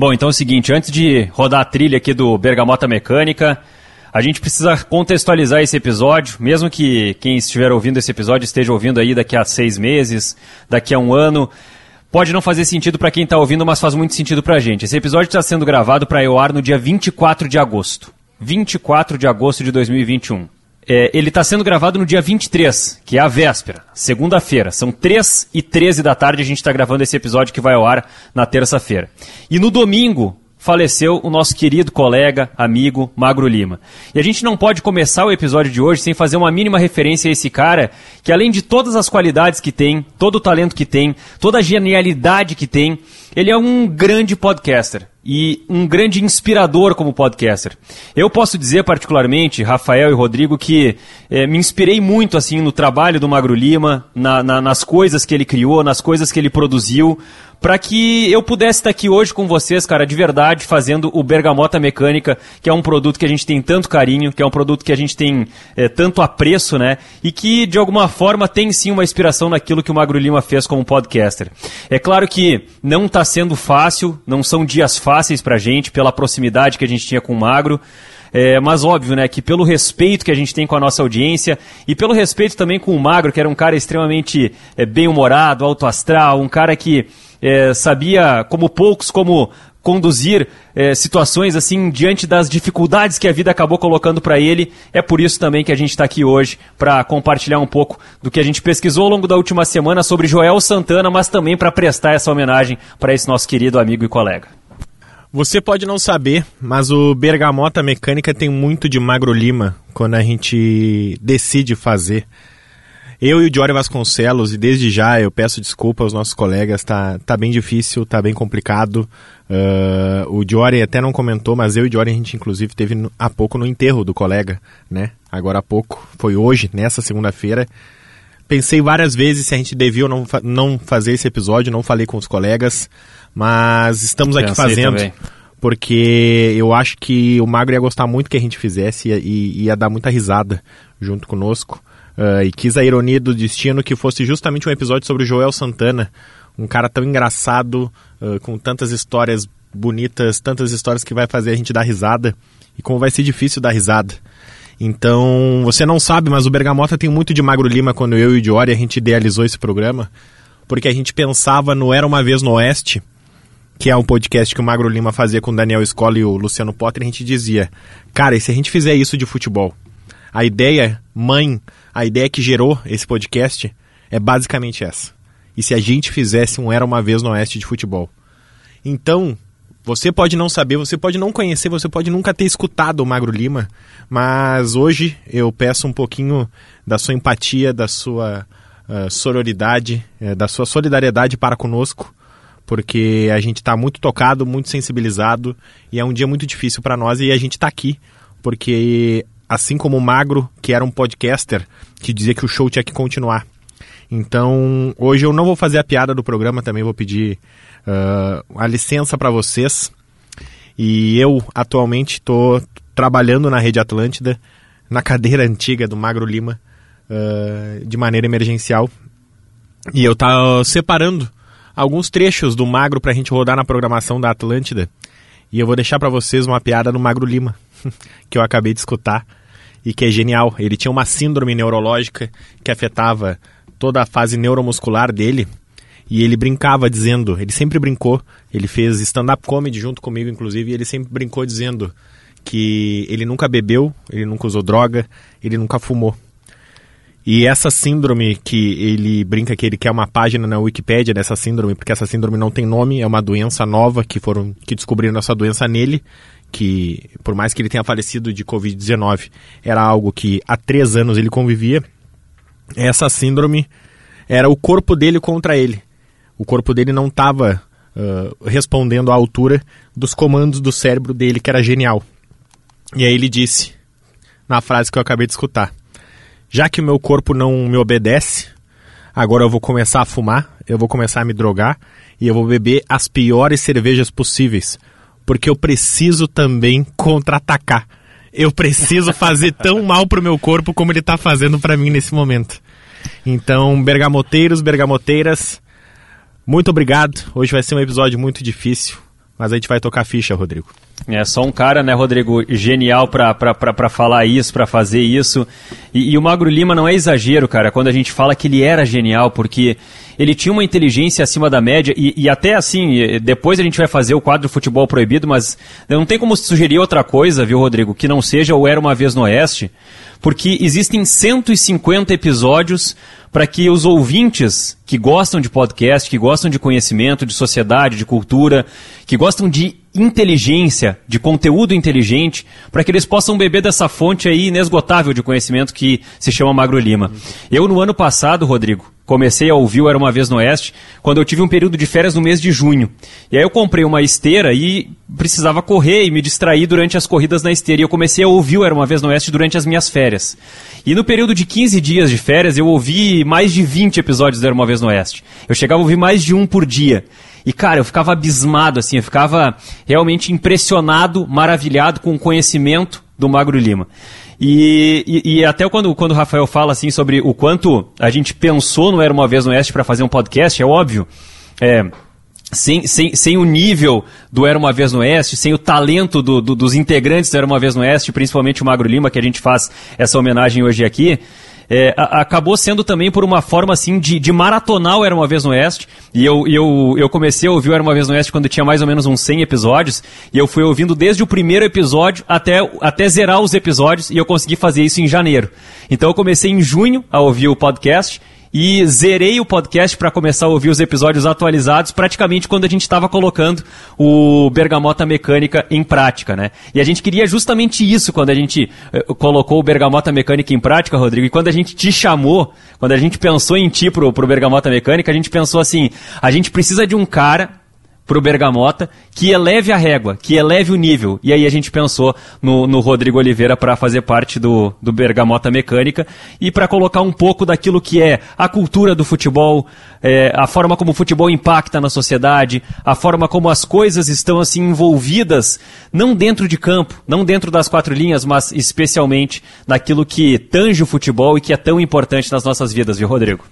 Bom, então é o seguinte, antes de rodar a trilha aqui do Bergamota Mecânica, a gente precisa contextualizar esse episódio, mesmo que quem estiver ouvindo esse episódio esteja ouvindo aí daqui a seis meses, daqui a um ano. Pode não fazer sentido para quem está ouvindo, mas faz muito sentido para a gente. Esse episódio está sendo gravado para eu ar no dia 24 de agosto. 24 de agosto de 2021. É, ele está sendo gravado no dia 23, que é a véspera, segunda-feira. São 3 e 13 da tarde, a gente está gravando esse episódio que vai ao ar na terça-feira. E no domingo, faleceu o nosso querido colega, amigo Magro Lima. E a gente não pode começar o episódio de hoje sem fazer uma mínima referência a esse cara, que além de todas as qualidades que tem, todo o talento que tem, toda a genialidade que tem, ele é um grande podcaster e um grande inspirador como podcaster. Eu posso dizer particularmente, Rafael e Rodrigo, que é, me inspirei muito assim no trabalho do Magro Lima, na, na, nas coisas que ele criou, nas coisas que ele produziu, para que eu pudesse estar aqui hoje com vocês, cara, de verdade, fazendo o Bergamota Mecânica, que é um produto que a gente tem tanto carinho, que é um produto que a gente tem é, tanto apreço, né? E que, de alguma forma, tem sim uma inspiração naquilo que o Magro Lima fez como podcaster. É claro que não está sendo fácil, não são dias fáceis pra gente, pela proximidade que a gente tinha com o Magro. É, mas óbvio, né, que pelo respeito que a gente tem com a nossa audiência e pelo respeito também com o Magro, que era um cara extremamente é, bem-humorado, alto astral, um cara que é, sabia, como poucos, como conduzir é, situações assim diante das dificuldades que a vida acabou colocando para ele. É por isso também que a gente está aqui hoje para compartilhar um pouco do que a gente pesquisou ao longo da última semana sobre Joel Santana, mas também para prestar essa homenagem para esse nosso querido amigo e colega. Você pode não saber, mas o Bergamota Mecânica tem muito de Magro Lima quando a gente decide fazer. Eu e o Diori Vasconcelos, e desde já eu peço desculpa aos nossos colegas, tá, tá bem difícil, tá bem complicado. Uh, o Diori até não comentou, mas eu e o Diori a gente inclusive teve há pouco no enterro do colega, né? Agora há pouco, foi hoje, nessa segunda-feira. Pensei várias vezes se a gente devia ou não, não fazer esse episódio, não falei com os colegas, mas estamos aqui Pensei fazendo. Também porque eu acho que o Magro ia gostar muito que a gente fizesse e ia dar muita risada junto conosco. Uh, e quis a ironia do destino que fosse justamente um episódio sobre o Joel Santana, um cara tão engraçado, uh, com tantas histórias bonitas, tantas histórias que vai fazer a gente dar risada, e como vai ser difícil dar risada. Então, você não sabe, mas o Bergamota tem muito de Magro Lima quando eu e o Diori a gente idealizou esse programa, porque a gente pensava no Era Uma Vez no Oeste, que é um podcast que o Magro Lima fazia com o Daniel Escola e o Luciano Potter, a gente dizia, cara, e se a gente fizer isso de futebol? A ideia mãe a ideia que gerou esse podcast é basicamente essa. E se a gente fizesse um Era Uma Vez no Oeste de futebol? Então, você pode não saber, você pode não conhecer, você pode nunca ter escutado o Magro Lima, mas hoje eu peço um pouquinho da sua empatia, da sua uh, sororidade, uh, da sua solidariedade para conosco, porque a gente está muito tocado, muito sensibilizado e é um dia muito difícil para nós e a gente está aqui porque assim como o Magro, que era um podcaster, que dizia que o show tinha que continuar. Então, hoje eu não vou fazer a piada do programa, também vou pedir uh, a licença para vocês. E eu, atualmente, estou trabalhando na Rede Atlântida, na cadeira antiga do Magro Lima, uh, de maneira emergencial. E eu tá separando alguns trechos do Magro para a gente rodar na programação da Atlântida. E eu vou deixar para vocês uma piada no Magro Lima, que eu acabei de escutar e que é genial. Ele tinha uma síndrome neurológica que afetava toda a fase neuromuscular dele. E ele brincava dizendo, ele sempre brincou, ele fez stand-up comedy junto comigo, inclusive, e ele sempre brincou dizendo que ele nunca bebeu, ele nunca usou droga, ele nunca fumou. E essa síndrome que ele brinca que ele quer uma página na Wikipédia dessa síndrome, porque essa síndrome não tem nome, é uma doença nova que foram que descobriram essa doença nele que, por mais que ele tenha falecido de Covid-19, era algo que há três anos ele convivia, essa síndrome era o corpo dele contra ele. O corpo dele não estava uh, respondendo à altura dos comandos do cérebro dele, que era genial. E aí ele disse, na frase que eu acabei de escutar: Já que o meu corpo não me obedece, agora eu vou começar a fumar, eu vou começar a me drogar e eu vou beber as piores cervejas possíveis porque eu preciso também contra-atacar. Eu preciso fazer tão mal pro meu corpo como ele está fazendo para mim nesse momento. Então, bergamoteiros, bergamoteiras, muito obrigado. Hoje vai ser um episódio muito difícil, Mas a gente vai tocar ficha, Rodrigo. É só um cara, né, Rodrigo, genial para falar isso, para fazer isso. E, e, o Magro Lima não é exagero, cara, quando a gente fala que ele era genial, porque ele tinha uma inteligência acima da média e, e até assim, depois a gente vai fazer o quadro Futebol Proibido, mas não tem como sugerir outra coisa, viu, Rodrigo, que não seja o Era Uma Vez no Oeste, porque existem 150 episódios para que os ouvintes que gostam de podcast, que gostam de conhecimento, de sociedade, de cultura, que gostam de inteligência, de conteúdo inteligente, para que eles possam beber dessa fonte aí inesgotável de conhecimento que se chama Magro Lima. Eu, no ano passado, Rodrigo, comecei a ouvir Era Uma Vez no Oeste, quando eu tive um período de férias no mês de junho. E aí eu comprei uma esteira e precisava correr e me distrair durante as corridas na esteira. E eu comecei a ouvir Era Uma Vez no Oeste durante as minhas férias. E no período de 15 dias de férias, eu ouvi mais de 20 episódios do Era Uma Vez no Oeste. Eu chegava a ouvir mais de um por dia. E, cara, eu ficava abismado, assim, eu ficava realmente impressionado, maravilhado com o conhecimento do Magro Lima. E, e, e, até quando, quando o Rafael fala assim sobre o quanto a gente pensou no Era Uma Vez no Oeste para fazer um podcast, é óbvio. É, sem, sem, sem o nível do Era Uma Vez no Oeste, sem o talento do, do, dos integrantes do Era Uma Vez no Oeste, principalmente o Magro Lima, que a gente faz essa homenagem hoje aqui, é, a, acabou sendo também por uma forma assim de, de Era Uma Vez no Oeste. E eu, eu, eu comecei a ouvir Era Uma Vez no Oeste quando tinha mais ou menos uns 100 episódios. E eu fui ouvindo desde o primeiro episódio até, até zerar os episódios. E eu consegui fazer isso em janeiro. Então eu comecei em junho a ouvir o podcast e zerei o podcast para começar a ouvir os episódios atualizados praticamente quando a gente estava colocando o Bergamota Mecânica em prática, né? E a gente queria justamente isso quando a gente uh, colocou o Bergamota Mecânica em prática, Rodrigo, e quando a gente te chamou, quando a gente pensou em ti pro, pro Bergamota Mecânica, a gente pensou assim, a gente precisa de um cara para o Bergamota, que eleve a régua, que eleve o nível. E aí a gente pensou no, no Rodrigo Oliveira para fazer parte do, do Bergamota Mecânica e para colocar um pouco daquilo que é a cultura do futebol, é, a forma como o futebol impacta na sociedade, a forma como as coisas estão assim envolvidas, não dentro de campo, não dentro das quatro linhas, mas especialmente naquilo que tange o futebol e que é tão importante nas nossas vidas, viu, Rodrigo?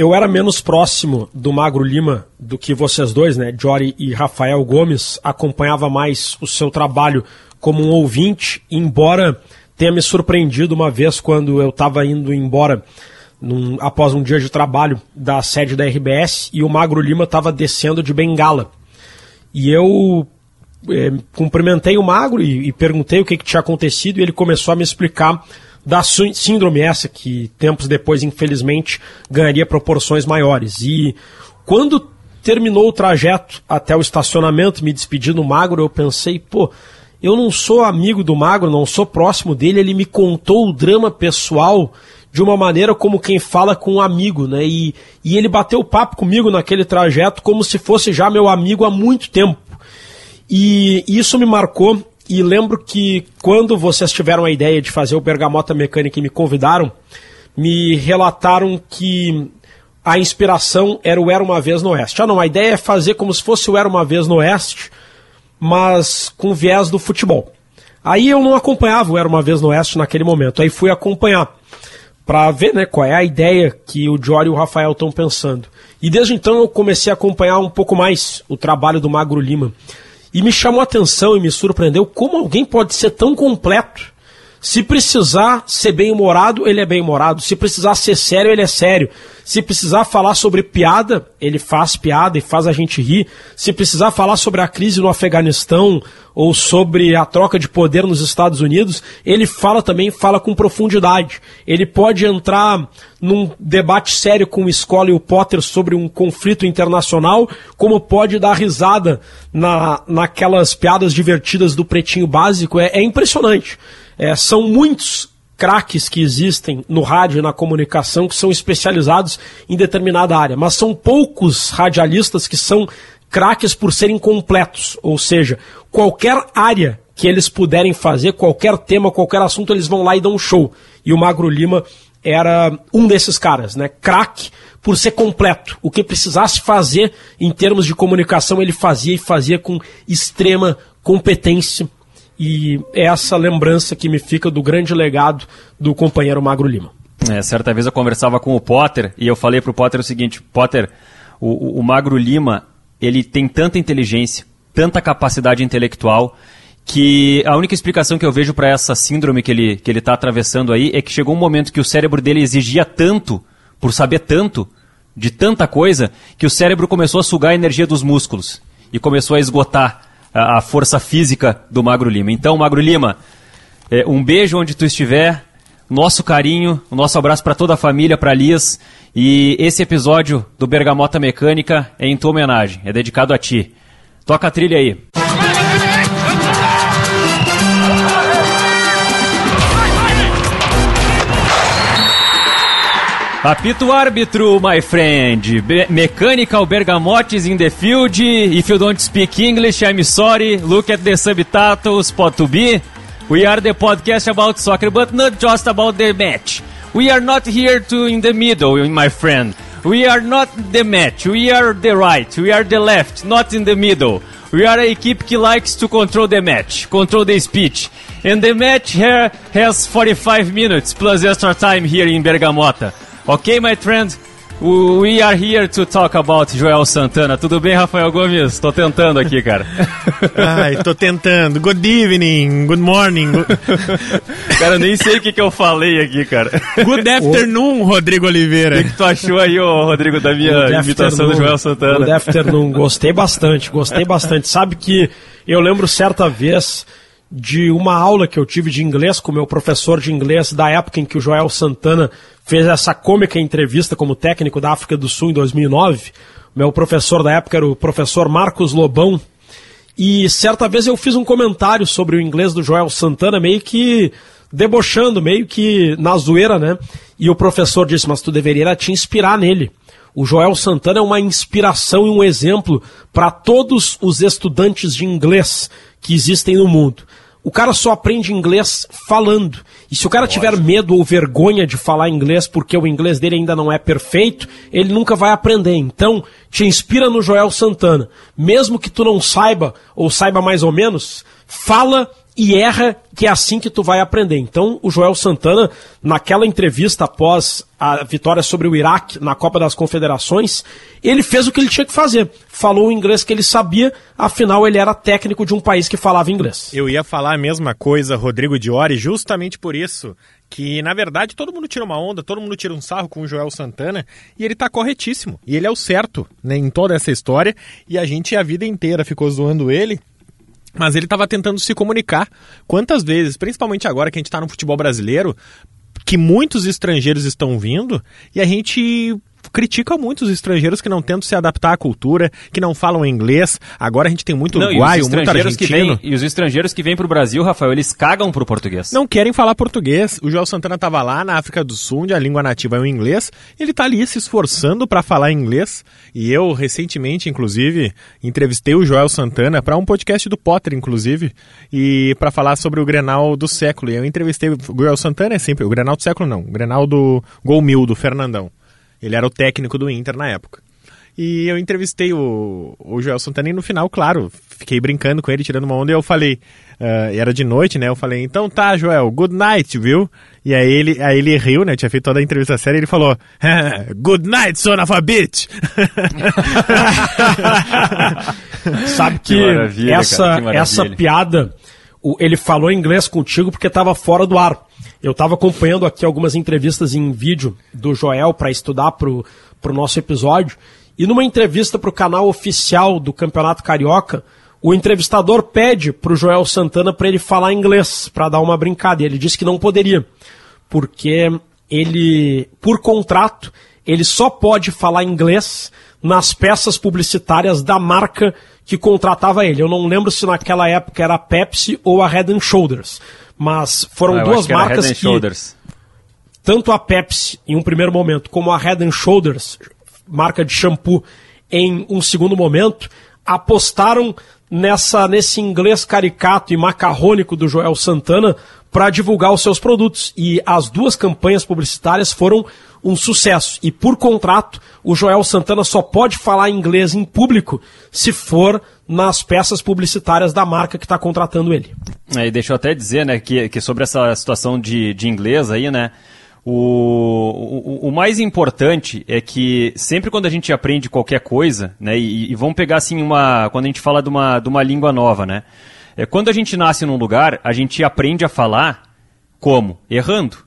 Eu era menos próximo do Magro Lima do que vocês dois, né? Jory e Rafael Gomes. Acompanhava mais o seu trabalho como um ouvinte, embora tenha me surpreendido uma vez quando eu estava indo embora num, após um dia de trabalho da sede da RBS e o Magro Lima estava descendo de bengala. E eu é, cumprimentei o Magro e, e perguntei o que, que tinha acontecido e ele começou a me explicar da síndrome essa, que tempos depois, infelizmente, ganharia proporções maiores. E quando terminou o trajeto até o estacionamento, me despedi do Magro, eu pensei, pô, eu não sou amigo do Magro, não sou próximo dele, ele me contou o drama pessoal de uma maneira como quem fala com um amigo, né? E, e ele bateu papo comigo naquele trajeto como se fosse já meu amigo há muito tempo. E isso me marcou e lembro que quando vocês tiveram a ideia de fazer o Bergamota Mecânica e me convidaram, me relataram que a inspiração era o Era Uma Vez no Oeste. Ah, não, a ideia é fazer como se fosse o Era Uma Vez no Oeste, mas com viés do futebol. Aí eu não acompanhava o Era Uma Vez no Oeste naquele momento, aí fui acompanhar para ver né, qual é a ideia que o Jory e o Rafael estão pensando. E desde então eu comecei a acompanhar um pouco mais o trabalho do Magro Lima. E me chamou a atenção e me surpreendeu como alguém pode ser tão completo. Se precisar ser bem-humorado, ele é bem-humorado. Se precisar ser sério, ele é sério. Se precisar falar sobre piada, ele faz piada e faz a gente rir. Se precisar falar sobre a crise no Afeganistão ou sobre a troca de poder nos Estados Unidos, ele fala também, fala com profundidade. Ele pode entrar num debate sério com o Escola e o Potter sobre um conflito internacional, como pode dar risada na, naquelas piadas divertidas do Pretinho Básico. É, é impressionante. É, são muitos craques que existem no rádio e na comunicação que são especializados em determinada área, mas são poucos radialistas que são craques por serem completos, ou seja, qualquer área que eles puderem fazer, qualquer tema, qualquer assunto, eles vão lá e dão um show. E o Magro Lima era um desses caras, né? Craque por ser completo. O que precisasse fazer em termos de comunicação, ele fazia e fazia com extrema competência e é essa lembrança que me fica do grande legado do companheiro Magro Lima. É, certa vez eu conversava com o Potter e eu falei para o Potter o seguinte: Potter, o, o Magro Lima ele tem tanta inteligência, tanta capacidade intelectual, que a única explicação que eu vejo para essa síndrome que ele que ele está atravessando aí é que chegou um momento que o cérebro dele exigia tanto, por saber tanto, de tanta coisa, que o cérebro começou a sugar a energia dos músculos e começou a esgotar a, força física do Magro Lima. Então, Magro Lima, é, um beijo onde tu estiver, nosso carinho, nosso abraço para toda a família, para Liz. E esse episódio do Bergamota Mecânica é em tua homenagem, é dedicado a ti. Toca a trilha aí. Apito árbitro, my friend. Be mechanical bergamotes in the field. If you don't speak English, I'm sorry. Look at the subtitles, pot to be. We are the podcast about soccer, but not just about the match. We are not here to in the middle, my friend. We are not the match. We are the right. We are the left, not in the middle. We are a equipe que likes to control the match, control the speech. And the match here has 45 minutes plus extra time here in Bergamota. Ok, my friend? We are here to talk about Joel Santana. Tudo bem, Rafael Gomes? Tô tentando aqui, cara. Ai, tô tentando. Good evening, good morning. Good... cara, eu nem sei o que, que eu falei aqui, cara. Good afternoon, Rodrigo Oliveira. O que, que tu achou aí, ô, Rodrigo, da minha good imitação do Joel Santana? Good afternoon. Gostei bastante, gostei bastante. Sabe que eu lembro certa vez de uma aula que eu tive de inglês com meu professor de inglês da época em que o Joel Santana fez essa cômica entrevista como técnico da África do Sul em 2009. Meu professor da época era o professor Marcos Lobão. E certa vez eu fiz um comentário sobre o inglês do Joel Santana, meio que debochando, meio que na zoeira, né? E o professor disse: Mas tu deveria te inspirar nele. O Joel Santana é uma inspiração e um exemplo para todos os estudantes de inglês que existem no mundo. O cara só aprende inglês falando. E se o cara Lógico. tiver medo ou vergonha de falar inglês porque o inglês dele ainda não é perfeito, ele nunca vai aprender. Então, te inspira no Joel Santana. Mesmo que tu não saiba ou saiba mais ou menos, fala e erra, que é assim que tu vai aprender. Então, o Joel Santana, naquela entrevista após a vitória sobre o Iraque na Copa das Confederações, ele fez o que ele tinha que fazer. Falou o inglês que ele sabia, afinal ele era técnico de um país que falava inglês. Eu ia falar a mesma coisa, Rodrigo Diori, justamente por isso que na verdade todo mundo tira uma onda, todo mundo tira um sarro com o Joel Santana e ele tá corretíssimo. E ele é o certo né, em toda essa história e a gente a vida inteira ficou zoando ele mas ele estava tentando se comunicar. Quantas vezes, principalmente agora que a gente está no futebol brasileiro, que muitos estrangeiros estão vindo e a gente critica muito os estrangeiros que não tentam se adaptar à cultura, que não falam inglês. Agora a gente tem muito uruguaio, muito argentino. Que vem, e os estrangeiros que vêm para o Brasil, Rafael, eles cagam pro português. Não querem falar português. O Joel Santana estava lá na África do Sul, onde a língua nativa é o inglês. Ele está ali se esforçando para falar inglês. E eu, recentemente, inclusive, entrevistei o Joel Santana para um podcast do Potter, inclusive, e para falar sobre o Grenal do século. E eu entrevistei o Joel Santana, é sempre o Grenal do século não, o Grenal do Gol Mil, do Fernandão. Ele era o técnico do Inter na época. E eu entrevistei o, o Joel Santana e no final, claro, fiquei brincando com ele, tirando uma onda, e eu falei, uh, era de noite, né? Eu falei, então tá, Joel, good night, viu? E aí ele, aí ele riu, né? Eu tinha feito toda a entrevista séria e ele falou, good night, son of a bitch! Sabe que, que essa, que essa piada, ele falou inglês contigo porque estava fora do ar. Eu estava acompanhando aqui algumas entrevistas em vídeo do Joel para estudar para o nosso episódio. E numa entrevista para o canal oficial do Campeonato Carioca, o entrevistador pede para o Joel Santana para ele falar inglês, para dar uma brincada. E ele disse que não poderia, porque ele, por contrato, ele só pode falar inglês nas peças publicitárias da marca que contratava ele. Eu não lembro se naquela época era a Pepsi ou a Head Shoulders. Mas foram ah, duas marcas que, Shoulders. tanto a Pepsi em um primeiro momento como a Head Shoulders, marca de shampoo, em um segundo momento, apostaram nessa nesse inglês caricato e macarrônico do Joel Santana para divulgar os seus produtos. E as duas campanhas publicitárias foram um sucesso. E por contrato, o Joel Santana só pode falar inglês em público se for nas peças publicitárias da marca que está contratando ele. É, e deixa eu até dizer, né, que, que sobre essa situação de, de inglês aí, né, o, O, o, mais importante é que sempre quando a gente aprende qualquer coisa, né, e, e, vamos pegar assim uma. Quando a gente fala de uma, de uma língua nova, né? É, quando a gente nasce num lugar, a gente aprende a falar como? Errando.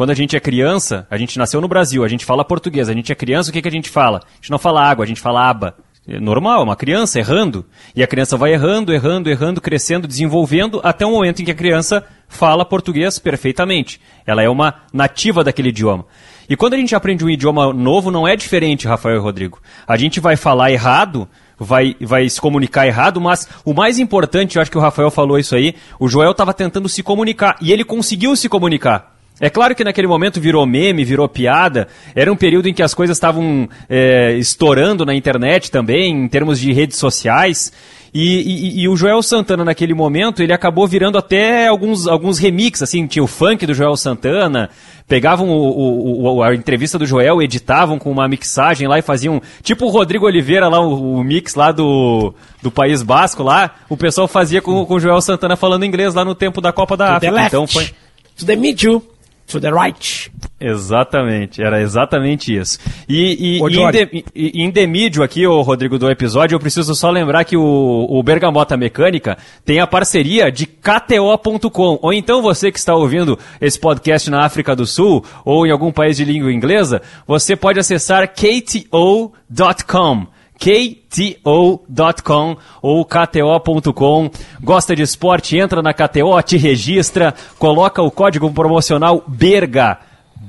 Quando a gente é criança, a gente nasceu no Brasil, a gente fala português, a gente é criança, o que, que a gente fala? A gente não fala água, a gente fala aba. É normal, uma criança errando. E a criança vai errando, errando, errando, crescendo, desenvolvendo, até o momento em que a criança fala português perfeitamente. Ela é uma nativa daquele idioma. E quando a gente aprende um idioma novo, não é diferente, Rafael e Rodrigo. A gente vai falar errado, vai, vai se comunicar errado, mas o mais importante, eu acho que o Rafael falou isso aí, o Joel estava tentando se comunicar, e ele conseguiu se comunicar. É claro que naquele momento virou meme, virou piada. Era um período em que as coisas estavam é, estourando na internet também, em termos de redes sociais. E, e, e, o Joel Santana, naquele momento, ele acabou virando até alguns, alguns remixes, assim, tinha o funk do Joel Santana, pegavam o, o, o, a entrevista do Joel, editavam com uma mixagem lá e faziam, tipo o Rodrigo Oliveira lá, o, mix lá do, do País Basco lá, o pessoal fazia com, com o Joel Santana falando inglês lá no tempo da Copa da to África. Então foi... To the mid you to the right. Exatamente, era exatamente isso. E, e, e, em, e em demídio aqui, o Rodrigo, do episódio, eu preciso só lembrar que o, o Bergamota Mecânica tem a parceria de KTO.com. Ou então você que está ouvindo esse podcast na África do Sul ou em algum país de língua inglesa, você pode acessar kto.com kto.com ou kto.com. Gosta de esporte? Entra na KTO, te registra, coloca o código promocional BERGA.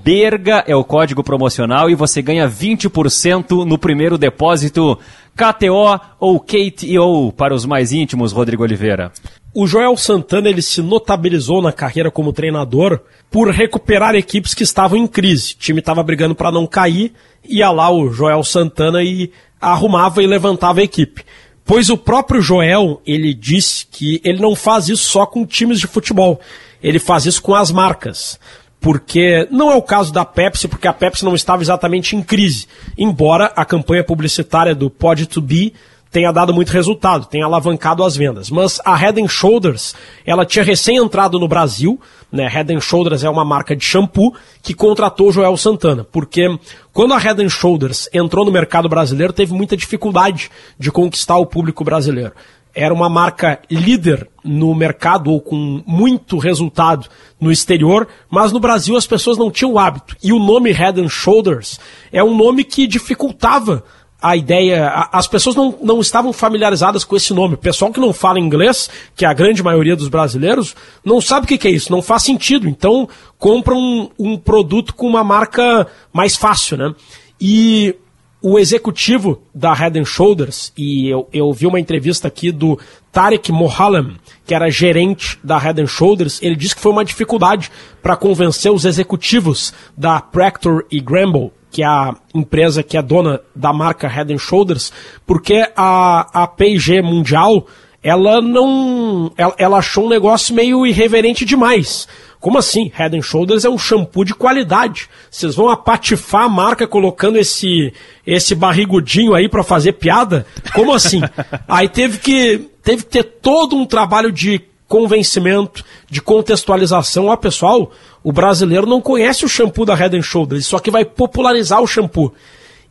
BERGA é o código promocional e você ganha 20% no primeiro depósito. KTO ou KTO para os mais íntimos, Rodrigo Oliveira. O Joel Santana ele se notabilizou na carreira como treinador por recuperar equipes que estavam em crise. O time estava brigando para não cair, ia lá o Joel Santana e arrumava e levantava a equipe. Pois o próprio Joel, ele disse que ele não faz isso só com times de futebol, ele faz isso com as marcas. Porque não é o caso da Pepsi, porque a Pepsi não estava exatamente em crise, embora a campanha publicitária do Pod to Be tenha dado muito resultado, tenha alavancado as vendas. Mas a Head Shoulders, ela tinha recém entrado no Brasil, né? Head Shoulders é uma marca de shampoo que contratou Joel Santana, porque quando a Head Shoulders entrou no mercado brasileiro, teve muita dificuldade de conquistar o público brasileiro. Era uma marca líder no mercado ou com muito resultado no exterior, mas no Brasil as pessoas não tinham o hábito. E o nome Head Shoulders é um nome que dificultava a ideia. A, as pessoas não, não estavam familiarizadas com esse nome. O pessoal que não fala inglês, que é a grande maioria dos brasileiros, não sabe o que, que é isso, não faz sentido. Então, compra um, um produto com uma marca mais fácil, né? E o executivo da Head Shoulders, e eu, eu vi uma entrevista aqui do Tarek Mohallam, que era gerente da Head Shoulders, ele disse que foi uma dificuldade para convencer os executivos da Procter e Gamble que é a empresa que é dona da marca Head Shoulders, porque a, a P&G Mundial, ela não... Ela, ela, achou um negócio meio irreverente demais. Como assim? Head Shoulders é um shampoo de qualidade. Vocês vão apatifar a marca colocando esse esse barrigudinho aí para fazer piada? Como assim? aí teve que teve que ter todo um trabalho de convencimento, de contextualização. Ó, pessoal, o brasileiro não conhece o shampoo da Head Shoulders, só que vai popularizar o shampoo.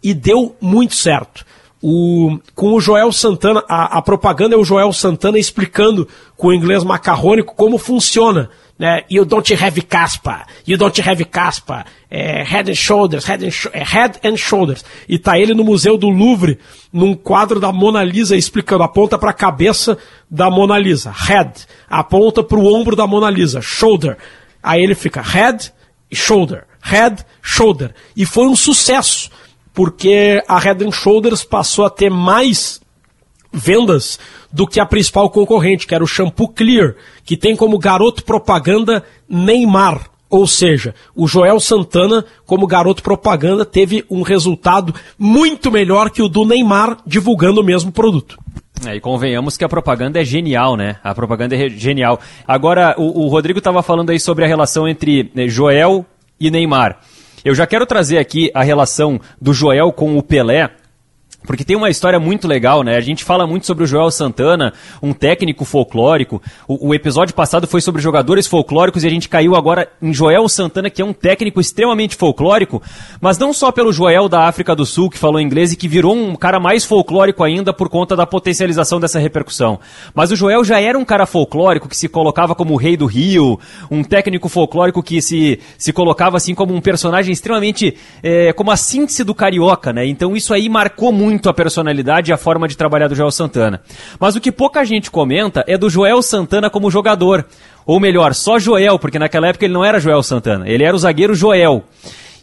E deu muito certo. O, com o Joel Santana, a, a, propaganda é o Joel Santana explicando com o inglês macarrônico como funciona. Né? You don't have caspa, you don't have caspa, é, head and shoulders, head and, é, head and shoulders. E tá ele no Museu do Louvre, num quadro da Mona Lisa, explicando, aponta para a cabeça da Mona Lisa, head, aponta para o ombro da Mona Lisa, shoulder, Aí ele fica head shoulder, head, shoulder. E foi um sucesso, porque a Head and Shoulders passou a ter mais vendas do que a principal concorrente, que era o Shampoo Clear, que tem como garoto propaganda Neymar. Ou seja, o Joel Santana, como garoto propaganda, teve um resultado muito melhor que o do Neymar divulgando o mesmo produto. É, e convenhamos que a propaganda é genial, né? A propaganda é genial. Agora, o, o Rodrigo estava falando aí sobre a relação entre né, Joel e Neymar. Eu já quero trazer aqui a relação do Joel com o Pelé, Porque tem uma história muito legal, né? A gente fala muito sobre o Joel Santana, um técnico folclórico. O, o, episódio passado foi sobre jogadores folclóricos e a gente caiu agora em Joel Santana, que é um técnico extremamente folclórico, mas não só pelo Joel da África do Sul, que falou inglês e que virou um cara mais folclórico ainda por conta da potencialização dessa repercussão. Mas o Joel já era um cara folclórico que se colocava como o rei do Rio, um técnico folclórico que se, se colocava assim como um personagem extremamente é, como a síntese do carioca, né? Então isso aí marcou muito muito a personalidade e a forma de trabalhar do Joel Santana. Mas o que pouca gente comenta é do Joel Santana como jogador. Ou melhor, só Joel, porque naquela época ele não era Joel Santana, ele era o zagueiro Joel.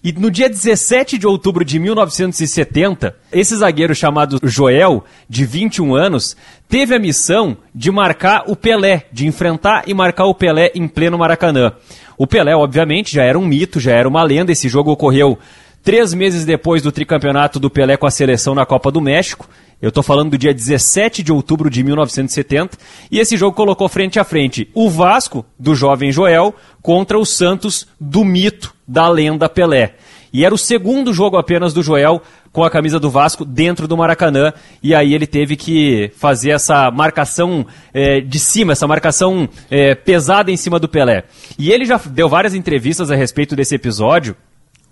E no dia 17 de outubro de 1970, esse zagueiro chamado Joel, de 21 anos, teve a missão de marcar o Pelé, de enfrentar e marcar o Pelé em pleno Maracanã. O Pelé, obviamente, já era um mito, já era uma lenda. Esse jogo ocorreu Três meses depois do tricampeonato do Pelé com a seleção na Copa do México, eu estou falando do dia 17 de outubro de 1970, e esse jogo colocou frente a frente o Vasco, do jovem Joel, contra o Santos, do mito, da lenda Pelé. E era o segundo jogo apenas do Joel com a camisa do Vasco dentro do Maracanã. E aí ele teve que fazer essa marcação é, de cima, essa marcação é, pesada em cima do Pelé. E ele já deu várias entrevistas a respeito desse episódio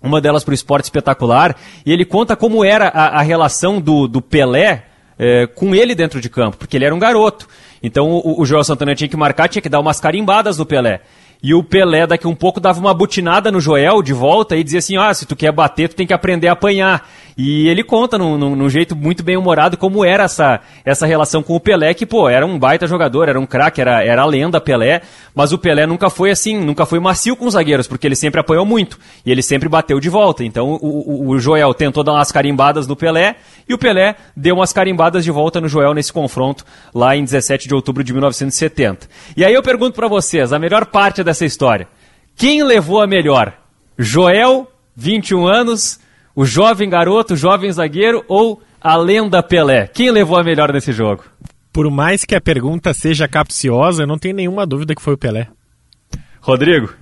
uma delas para o esporte espetacular, e ele conta como era a, a relação do, do Pelé é, com ele dentro de campo, porque ele era um garoto. Então o, o Joel Santana tinha que marcar, tinha que dar umas carimbadas no Pelé. E o Pelé, daqui um pouco, dava uma butinada no Joel de volta e dizia assim: Ah, se tu quer bater, tu tem que aprender a apanhar. E ele conta num, num, num, jeito muito bem humorado como era essa, essa relação com o Pelé, que, pô, era um baita jogador, era um craque, era, era a lenda Pelé, mas o Pelé nunca foi assim, nunca foi macio com os zagueiros, porque ele sempre apanhou muito, e ele sempre bateu de volta. Então o, o, o Joel tentou dar umas carimbadas no Pelé, e o Pelé deu umas carimbadas de volta no Joel nesse confronto, lá em 17 de outubro de 1970. E aí eu pergunto para vocês, a melhor parte dessa história, quem levou a melhor? Joel, 21 anos, o jovem garoto, o jovem zagueiro ou a lenda Pelé? Quem levou a melhor nesse jogo? Por mais que a pergunta seja capciosa, eu não tenho nenhuma dúvida que foi o Pelé. Rodrigo?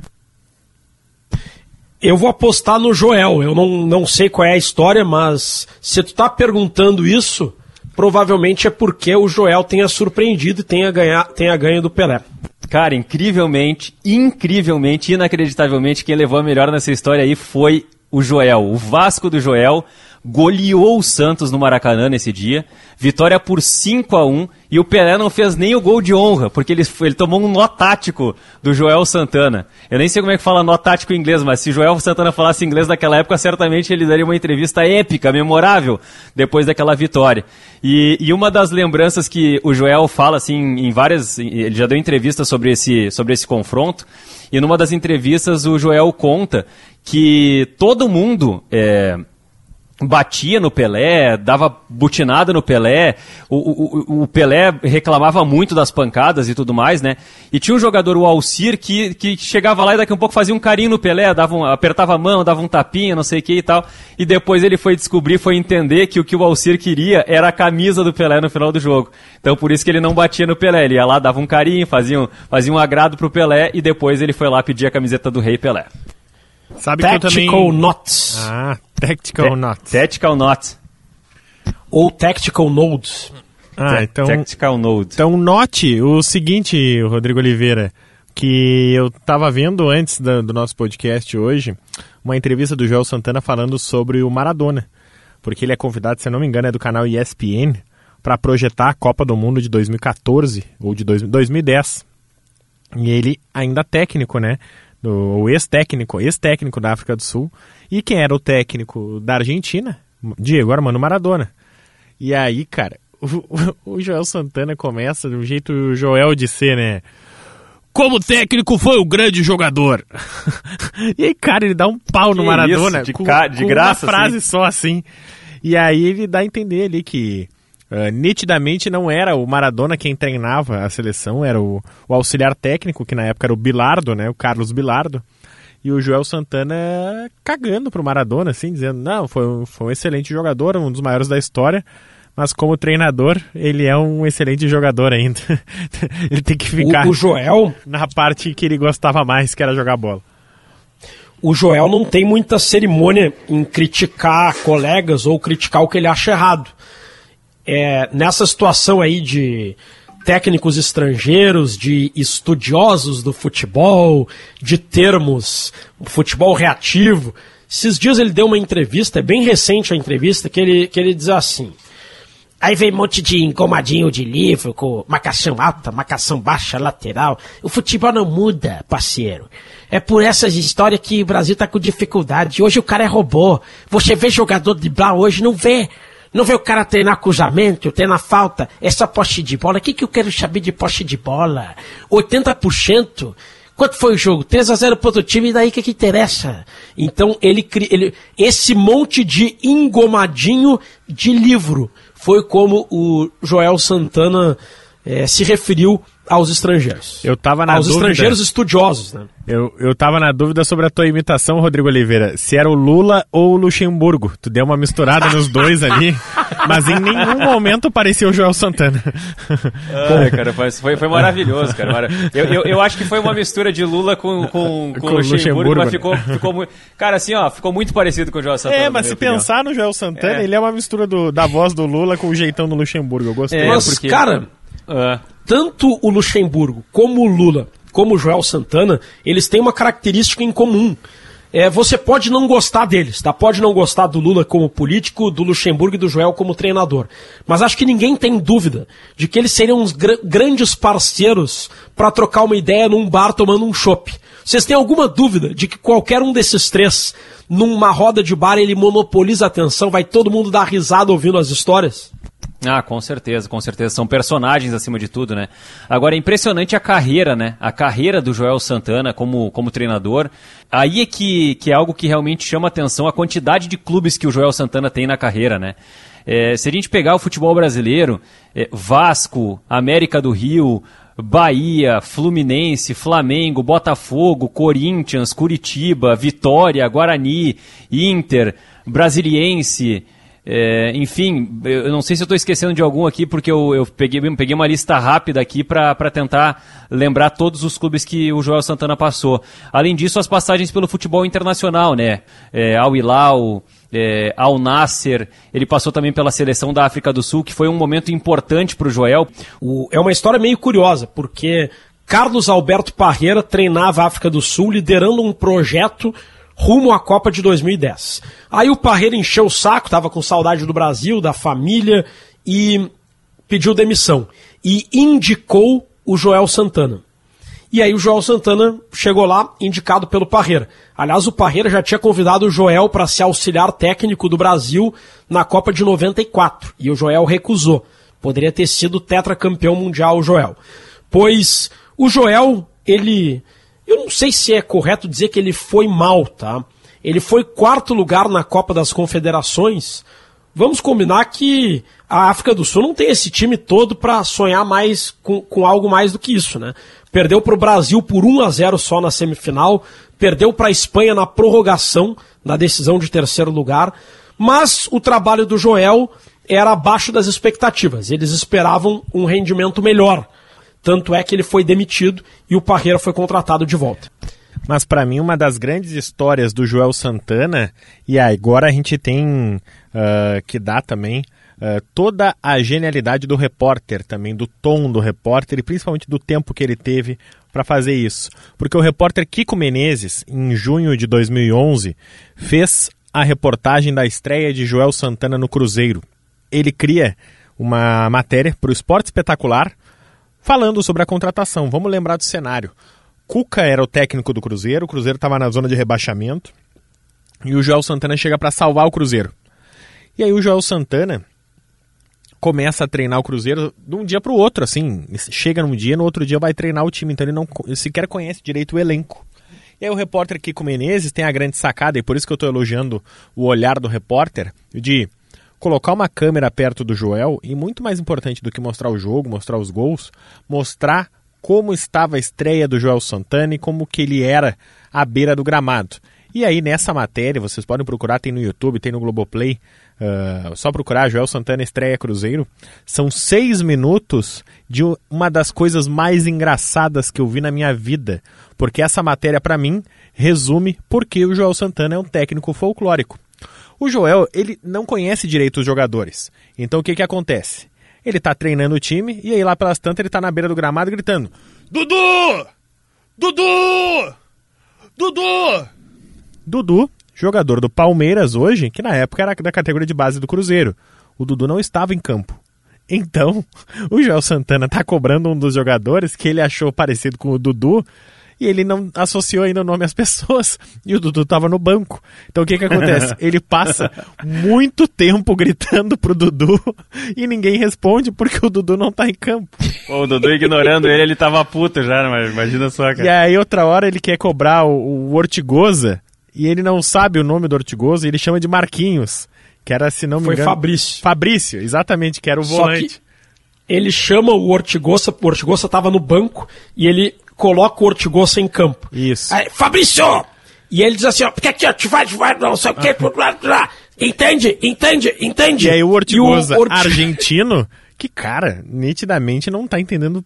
Eu vou apostar no Joel. Eu não, não sei qual é a história, mas se tu tá perguntando isso, provavelmente é porque o Joel tenha surpreendido e tenha, ganha, tenha ganho do Pelé. Cara, incrivelmente, incrivelmente, inacreditavelmente, quem levou a melhor nessa história aí foi o Joel, o Vasco do Joel, goleou o Santos no Maracanã nesse dia. Vitória por 5 a 1 e o Pelé não fez nem o gol de honra, porque ele, ele tomou um nó tático do Joel Santana. Eu nem sei como é que fala nó tático em inglês, mas se Joel Santana falasse inglês naquela época, certamente ele daria uma entrevista épica, memorável, depois daquela vitória. E, e uma das lembranças que o Joel fala, assim, em várias. Ele já deu entrevistas sobre esse, sobre esse confronto. E numa das entrevistas o Joel conta que todo mundo é, batia no Pelé, dava butinada no Pelé, o, o, o, Pelé reclamava muito das pancadas e tudo mais, né? E tinha um jogador, o Alcir, que, que chegava lá e daqui a um pouco fazia um carinho no Pelé, dava um, apertava a mão, dava um tapinha, não sei o que e tal. E depois ele foi descobrir, foi entender que o que o Alcir queria era a camisa do Pelé no final do jogo. Então por isso que ele não batia no Pelé, ele ia lá, dava um carinho, fazia um, fazia um agrado pro Pelé e depois ele foi lá pedir a camiseta do Rei Pelé. Sabe Tactical que eu também... Notes. Ah, Tactical Te Notes. Tactical Notes. Ou Tactical Nodes. Ah, então... Tactical Nodes. Então note o seguinte, Rodrigo Oliveira, que eu estava vendo antes do, do nosso podcast hoje, uma entrevista do Joel Santana falando sobre o Maradona. Porque ele é convidado, se eu não me engano, é do canal ESPN, para projetar a Copa do Mundo de 2014 ou de dois, 2010. E ele ainda técnico, né? O ex-técnico, ex-técnico da África do Sul. E quem era o técnico da Argentina? Diego Armando Maradona. E aí, cara, o, o Joel Santana começa do jeito Joel de ser, né? Como técnico foi o grande jogador. e aí, cara, ele dá um pau que no Maradona isso? De, com, de graça, uma frase assim? só assim. E aí ele dá a entender ali que Uh, nitidamente não era o Maradona quem treinava a seleção, era o, o, auxiliar técnico, que na época era o Bilardo, né, o Carlos Bilardo, e o Joel Santana cagando pro Maradona, assim, dizendo, não, foi, um, foi um excelente jogador, um dos maiores da história, mas como treinador, ele é um excelente jogador ainda. ele tem que ficar o, o Joel na parte que ele gostava mais, que era jogar bola. o Joel não tem muita cerimônia em criticar colegas ou criticar o que ele acha errado. É, nessa situação aí de técnicos estrangeiros, de estudiosos do futebol, de termos futebol reativo. Esses dias ele deu uma entrevista, é bem recente a entrevista, que ele, que ele diz assim. Aí vem um monte de engomadinho de livro, com marcação alta, marcação baixa, lateral. O futebol não muda, parceiro. É por essas histórias que o Brasil tá com dificuldade. Hoje o cara é robô. Você vê jogador de blá hoje, não vê. Não vê o cara treinar cruzamento, treinar falta, é só poste de bola. O que, que eu quero saber de poste de bola? 80%? Quanto foi o jogo? 3 a 0 para outro time, e daí que, que interessa? Então, ele, ele esse monte de engomadinho de livro foi como o Joel Santana é, se referiu aos estrangeiros. Eu tava na aos dúvida, estrangeiros estudiosos, né? Eu, eu tava na dúvida sobre a tua imitação, Rodrigo Oliveira. Se era o Lula ou o Luxemburgo. Tu deu uma misturada nos dois ali, mas em nenhum momento parecia o Joel Santana. Ah, cara, foi, foi maravilhoso, cara. Eu, eu, eu, acho que foi uma mistura de Lula com, com, com, com Luxemburgo, Luxemburgo, mas né? ficou, ficou muito. Cara, assim, ó, ficou muito parecido com o Joel Santana. É, mas se opinião. pensar no Joel Santana, é. ele é uma mistura do, da voz do Lula com o jeitão do Luxemburgo. Eu gostei. É, mas, porque... cara. Uh tanto o Luxemburgo como o Lula, como o Joel Santana, eles têm uma característica em comum. É, você pode não gostar deles, tá? Pode não gostar do Lula como político, do Luxemburgo e do Joel como treinador. Mas acho que ninguém tem dúvida de que eles seriam uns gr grandes parceiros para trocar uma ideia num bar tomando um chopp. Vocês têm alguma dúvida de que qualquer um desses três, numa roda de bar, ele monopoliza a atenção, vai todo mundo dar risada ouvindo as histórias? Ah, com certeza, com certeza. São personagens acima de tudo, né? Agora é impressionante a carreira, né? A carreira do Joel Santana como, como treinador. Aí é que, que é algo que realmente chama atenção a quantidade de clubes que o Joel Santana tem na carreira, né? É, se a gente pegar o futebol brasileiro, é, Vasco, América do Rio, Bahia, Fluminense, Flamengo, Botafogo, Corinthians, Curitiba, Vitória, Guarani, Inter, Brasiliense, é, enfim, eu não sei se eu estou esquecendo de algum aqui, porque eu, eu peguei, peguei uma lista rápida aqui para tentar lembrar todos os clubes que o Joel Santana passou. Além disso, as passagens pelo futebol internacional, né? É, Al Hilal, é, Al Nasser, ele passou também pela seleção da África do Sul, que foi um momento importante para o Joel. É uma história meio curiosa, porque Carlos Alberto Parreira treinava a África do Sul liderando um projeto rumo à Copa de 2010. Aí o Parreira encheu o saco, estava com saudade do Brasil, da família e pediu demissão. E indicou o Joel Santana. E aí o Joel Santana chegou lá, indicado pelo Parreira. Aliás, o Parreira já tinha convidado o Joel para ser auxiliar técnico do Brasil na Copa de 94. E o Joel recusou. Poderia ter sido tetracampeão mundial o Joel. Pois o Joel, ele eu não sei se é correto dizer que ele foi mal, tá? Ele foi quarto lugar na Copa das Confederações. Vamos combinar que a África do Sul não tem esse time todo para sonhar mais com, com algo mais do que isso, né? Perdeu para o Brasil por 1 a 0 só na semifinal, perdeu para a Espanha na prorrogação, na decisão de terceiro lugar, mas o trabalho do Joel era abaixo das expectativas. Eles esperavam um rendimento melhor. Tanto é que ele foi demitido e o Parreira foi contratado de volta. Mas para mim, uma das grandes histórias do Joel Santana, e agora a gente tem uh, que dar também uh, toda a genialidade do repórter, também do tom do repórter e principalmente do tempo que ele teve para fazer isso. Porque o repórter Kiko Menezes, em junho de 2011, fez a reportagem da estreia de Joel Santana no Cruzeiro. Ele cria uma matéria para o Esporte Espetacular Falando sobre a contratação, vamos lembrar do cenário. Cuca era o técnico do Cruzeiro, o Cruzeiro estava na zona de rebaixamento e o Joel Santana chega para salvar o Cruzeiro. E aí o Joel Santana começa a treinar o Cruzeiro de um dia para o outro, assim, chega num dia, no outro dia vai treinar o time, então ele não ele sequer conhece direito o elenco. E aí o repórter Kiko Menezes tem a grande sacada, e por isso que eu estou elogiando o olhar do repórter, de colocar uma câmera perto do Joel e muito mais importante do que mostrar o jogo, mostrar os gols, mostrar como estava a estreia do Joel Santana e como que ele era à beira do gramado. E aí, nessa matéria, vocês podem procurar, tem no YouTube, tem no Globoplay, uh, só procurar Joel Santana estreia Cruzeiro. São seis minutos de uma das coisas mais engraçadas que eu vi na minha vida. Porque essa matéria, para mim, resume por que o Joel Santana é um técnico folclórico. O Joel, ele não conhece direito os jogadores. Então o que que acontece? Ele tá treinando o time e aí lá pelas tantas ele tá na beira do gramado gritando: Dudu! Dudu! Dudu! Dudu, jogador do Palmeiras hoje, que na época era da categoria de base do Cruzeiro. O Dudu não estava em campo. Então, o Joel Santana tá cobrando um dos jogadores que ele achou parecido com o Dudu e ele não associou ainda o nome às pessoas e o Dudu estava no banco. Então o que que acontece? ele passa muito tempo gritando pro Dudu e ninguém responde porque o Dudu não tá em campo. Pô, o Dudu ignorando ele, ele tava puto já, mas imagina só, cara. E aí outra hora ele quer cobrar o, o Ortigosa e ele não sabe o nome do Ortigosa e ele chama de Marquinhos, que era, se não me Foi engano... Fabrício. Fabrício, exatamente, que era o Só volante. que ele chama o Ortigosa, o Ortigosa tava no banco e ele coloca o Ortigosa em campo. Isso. Aí, Fabrício! E ele diz assim, ó, porque aqui, ó, te vai, te vai, não sei o que, blá, blá. entende, entende, entende. E aí o Ortigosa, o argentino, que, cara, nitidamente não tá entendendo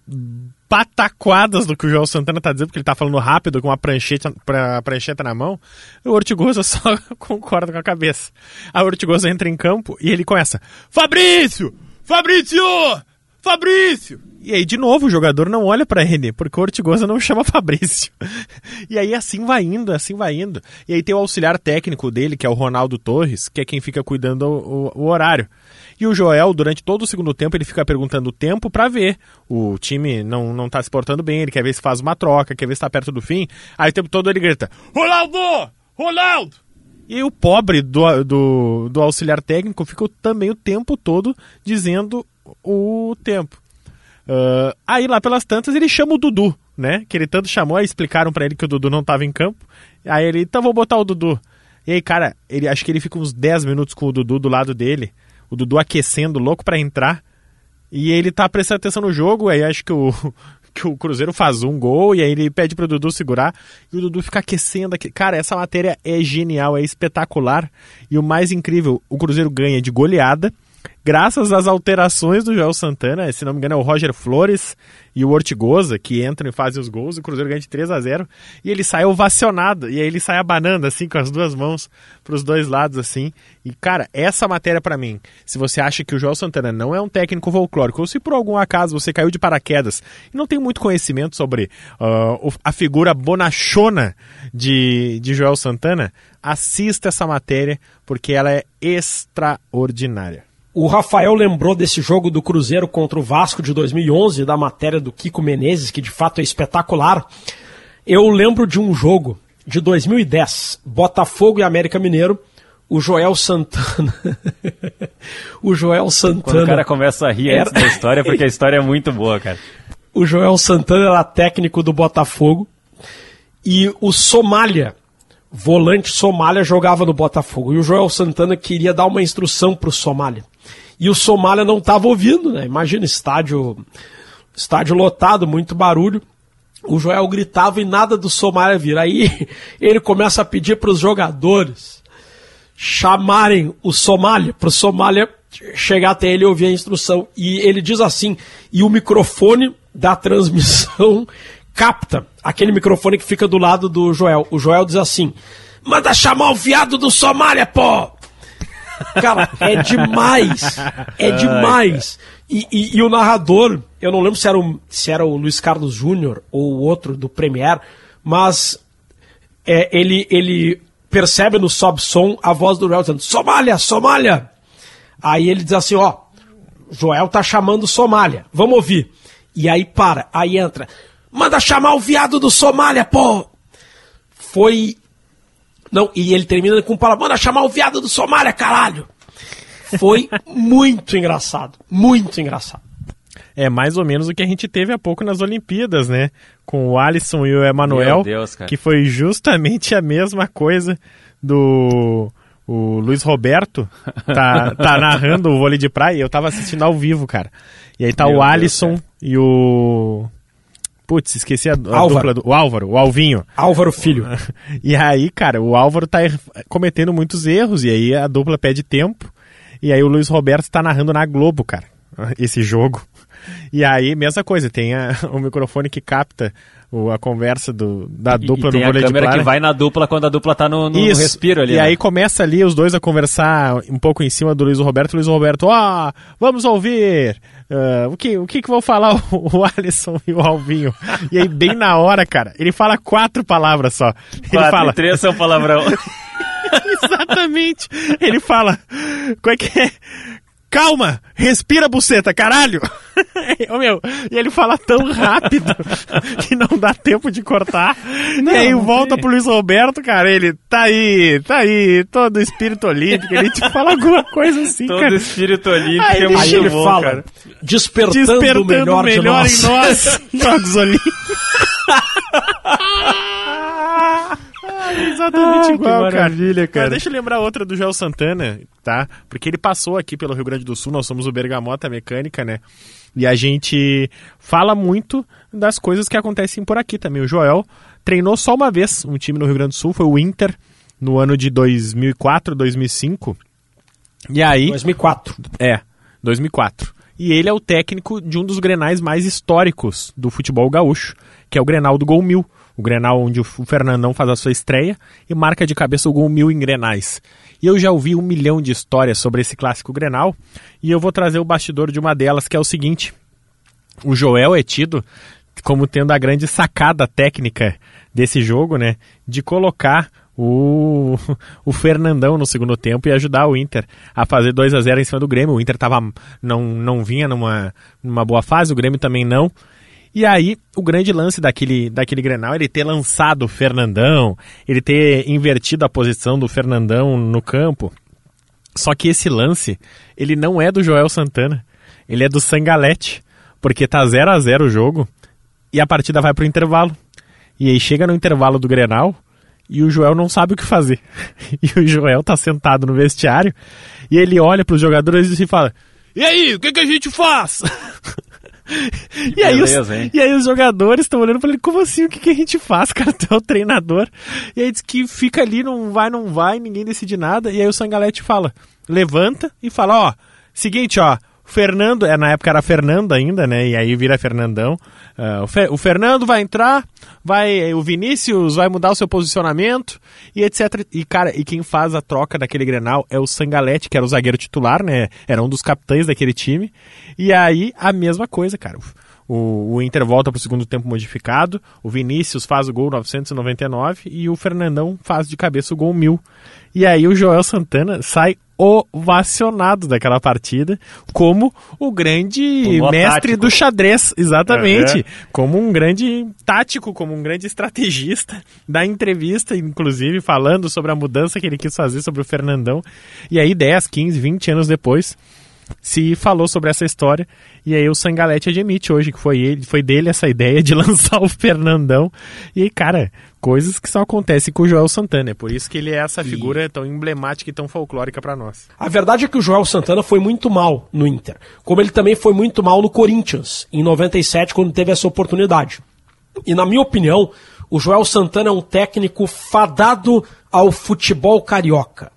pataquadas do que o João Santana tá dizendo, porque ele tá falando rápido com uma prancheta, pra, prancheta na mão. O Ortigosa só concorda com a cabeça. A Ortigosa entra em campo e ele começa: Fabrício! Fabrício! Fabrício! E aí, de novo, o jogador não olha pra ele, porque o Ortigosa não chama Fabrício. E aí, assim vai indo, assim vai indo. E aí tem o auxiliar técnico dele, que é o Ronaldo Torres, que é quem fica cuidando o, o- horário. E o Joel, durante todo o segundo tempo, ele fica perguntando o tempo pra ver. O time não, não tá se portando bem, ele quer ver se faz uma troca, quer ver se tá perto do fim. Aí o tempo todo ele grita: Ronaldo! Ronaldo! E o pobre do, do, do auxiliar técnico ficou também o tempo todo dizendo o tempo. Ah, aí lá pelas tantas ele chama o Dudu, né? Que ele tanto chamou, aí explicaram pra ele que o Dudu não tava em campo. Aí ele, então vou botar o Dudu. E aí, cara, ele acho que ele fica uns 10 minutos com o Dudu do lado dele, o Dudu aquecendo, louco pra entrar. E ele tá prestando atenção no jogo, aí acho que o, que o Cruzeiro faz um gol, e aí ele pede pro Dudu segurar, e o Dudu fica aquecendo. aque- Cara, essa matéria é genial, é espetacular. E o mais incrível, o Cruzeiro ganha de goleada, graças às alterações do Joel Santana, se não me engano é o Roger Flores e o Ortigosa, que entram e fazem os gols, o Cruzeiro ganha de 3 a 0 e ele sai ovacionado, e aí ele sai abanando assim, com as duas mãos pros dois lados assim, e cara, essa matéria pra mim, se você acha que o Joel Santana não é um técnico folclórico, ou se por algum acaso você caiu de paraquedas e não tem muito conhecimento sobre o- a figura bonachona de, de Joel Santana, assista essa matéria, porque ela é extraordinária. O Rafael lembrou desse jogo do Cruzeiro contra o Vasco de 2011, da matéria do Kiko Menezes, que de fato é espetacular. Eu lembro de um jogo de 2010, Botafogo e América Mineiro, o Joel Santana. o Joel Quando Santana. o cara começa a rir antes Era- da história, porque a história é muito boa, cara. O Joel Santana era técnico do Botafogo e o Somália, volante Somália, jogava no Botafogo. E o Joel Santana queria dar uma instrução pro Somália. E o Somália não estava ouvindo, né? Imagina, estádio, estádio lotado, muito barulho. O Joel gritava e nada do Somália vir. Aí ele começa a pedir para os jogadores chamarem o Somália, para o Somália chegar até ele e ouvir a instrução. E ele diz assim, e o microfone da transmissão capta aquele microfone que fica do lado do Joel. O Joel diz assim, manda chamar o viado do Somália, pô! Cara, é demais. É demais. E, e- e o narrador, eu não lembro se era o, se era o Luiz Carlos Júnior ou o outro do Premier, mas é, ele, ele percebe no sob-som a voz do Joel dizendo: Somália, Somália! Aí ele diz assim: ó, Joel tá chamando Somália, vamos ouvir. E aí para, aí entra: manda chamar o viado do Somália, pô! Foi. Não, e ele termina com palavra: manda chamar o viado do Somália, caralho! Foi muito engraçado, muito engraçado. É mais ou menos o que a gente teve há pouco nas Olimpíadas, né? Com o Alisson e o Emanuel, Meu Deus, cara. que foi justamente a mesma coisa do o Luiz Roberto tá, tá narrando o vôlei de praia. Eu tava assistindo ao vivo, cara. E aí tá Meu o Deus, Alisson cara. e o Putz, esqueci a, a dupla do. O Álvaro, o Alvinho. Álvaro Filho. e aí, cara, o Álvaro tá er, cometendo muitos erros, e aí a dupla pede tempo. E aí o Luiz Roberto tá narrando na Globo, cara, esse jogo. E aí, mesma coisa, tem a, o microfone que capta o, a conversa do, da dupla e tem no vôlei a câmera que vai na dupla quando a dupla tá no, no, no respiro ali. E né? aí começa ali os dois a conversar um pouco em cima do Luiz Roberto. O Luiz Roberto, ó, oh, vamos ouvir. Uh, o que, o que que vão falar o, o Alisson e o Alvinho? e aí, bem na hora, cara, ele fala quatro palavras só. Ele quatro fala. E três são palavrão. Exatamente. Ele fala. Como é que é? Calma, respira buceta, caralho! oh, meu, e ele fala tão rápido que não dá tempo de cortar. Não, e aí volta pro Luiz Roberto, cara, ele tá aí, tá aí, todo espírito olímpico, ele te fala alguma coisa assim, todo cara. Todo espírito olímpico aí, é muito aí ele bom, fala, cara. Despertando, despertando o melhor, melhor em nós, Jogos Olímpicos. exatamente ah, igual, maravilha, cara. Mas deixa eu lembrar outra do Joel Santana, tá? Porque ele passou aqui pelo Rio Grande do Sul, nós somos o Bergamota Mecânica, né? E a gente fala muito das coisas que acontecem por aqui também. O Joel treinou só uma vez um time no Rio Grande do Sul, foi o Inter, no ano de 2004, 2005. E aí... 2004. É, 2004. E ele é o técnico de um dos grenais mais históricos do futebol gaúcho, que é o Grenal do Gol Mil o Grenal onde o Fernandão faz a sua estreia e marca de cabeça o gol mil em Grenais. E eu já ouvi um milhão de histórias sobre esse clássico Grenal e eu vou trazer o bastidor de uma delas, que é o seguinte: o Joel é tido como tendo a grande sacada técnica desse jogo, né? De colocar o, o Fernandão no segundo tempo e ajudar o Inter a fazer 2 a 0 em cima do Grêmio. O Inter tava, não, não vinha numa, numa boa fase, o Grêmio também não. E aí, o grande lance daquele, daquele Grenal, ele ter lançado o Fernandão, ele ter invertido a posição do Fernandão no campo. Só que esse lance, ele não é do Joel Santana, ele é do Sangalete, porque tá 0 a 0 o jogo e a partida vai pro intervalo. E aí chega no intervalo do Grenal e o Joel não sabe o que fazer. E o Joel tá sentado no vestiário e ele olha para os jogadores e fala: "E aí, o que que a gente faz?" E aí, Beleza, os, e aí os jogadores estão olhando para ele, como assim? O que, que a gente faz, cara? Tu é o treinador. E aí diz que fica ali, não vai, não vai, ninguém decide nada. E aí o Sangalete fala, levanta e fala, ó, seguinte, ó, Fernando, é, na época era Fernando ainda, né? E aí vira Fernandão. Uh, o, Fe, o, Fernando vai entrar, vai o Vinícius vai mudar o seu posicionamento e etc. E cara, e quem faz a troca daquele Grenal é o Sangalete, que era o zagueiro titular, né? Era um dos capitães daquele time. E aí a mesma coisa, cara. O, o Inter volta para o segundo tempo modificado, o Vinícius faz o gol 999 e o Fernandão faz de cabeça o gol 1000. E aí o Joel Santana sai ovacionado daquela partida como o grande o mestre tático. do xadrez, exatamente, uhum. como um grande tático, como um grande estrategista da entrevista, inclusive falando sobre a mudança que ele quis fazer sobre o Fernandão. E aí 10, 15, 20 anos depois, se falou sobre essa história e aí o Sangalete admite hoje que foi ele, foi dele essa ideia de lançar o Fernandão. E aí, cara, coisas que só acontecem com o Joel Santana, é por isso que ele é essa e... figura tão emblemática e tão folclórica para nós. A verdade é que o Joel Santana foi muito mal no Inter, como ele também foi muito mal no Corinthians em 97 quando teve essa oportunidade. E na minha opinião, o Joel Santana é um técnico fadado ao futebol carioca.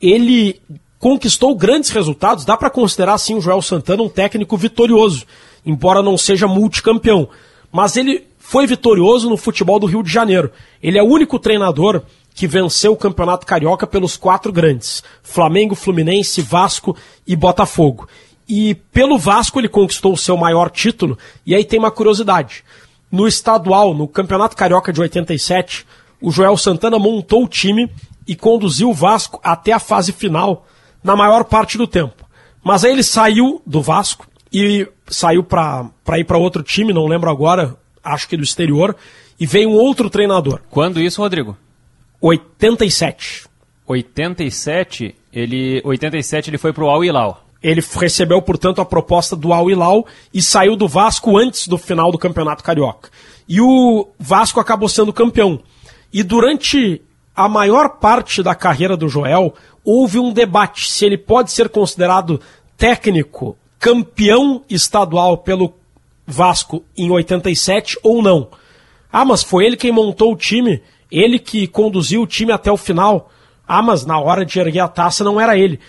Ele conquistou grandes resultados, dá para considerar assim o Joel Santana um técnico vitorioso, embora não seja multicampeão. Mas ele foi vitorioso no futebol do Rio de Janeiro. Ele é o único treinador que venceu o Campeonato Carioca pelos quatro grandes: Flamengo, Fluminense, Vasco e Botafogo. E pelo Vasco ele conquistou o seu maior título. E aí tem uma curiosidade. No estadual, no Campeonato Carioca de 87, o Joel Santana montou o time e conduziu o Vasco até a fase final na maior parte do tempo. Mas aí ele saiu do Vasco e saiu para ir para outro time, não lembro agora, acho que do exterior, e veio um outro treinador. Quando isso, Rodrigo? 87. 87, ele 87 ele foi pro Al Hilal. Ele recebeu, portanto, a proposta do Al Hilal e saiu do Vasco antes do final do Campeonato Carioca. E o Vasco acabou sendo campeão. E durante a maior parte da carreira do Joel, houve um debate se ele pode ser considerado técnico campeão estadual pelo Vasco em 87 ou não. Ah, mas foi ele quem montou o time, ele que conduziu o time até o final. Ah, mas na hora de erguer a taça não era ele.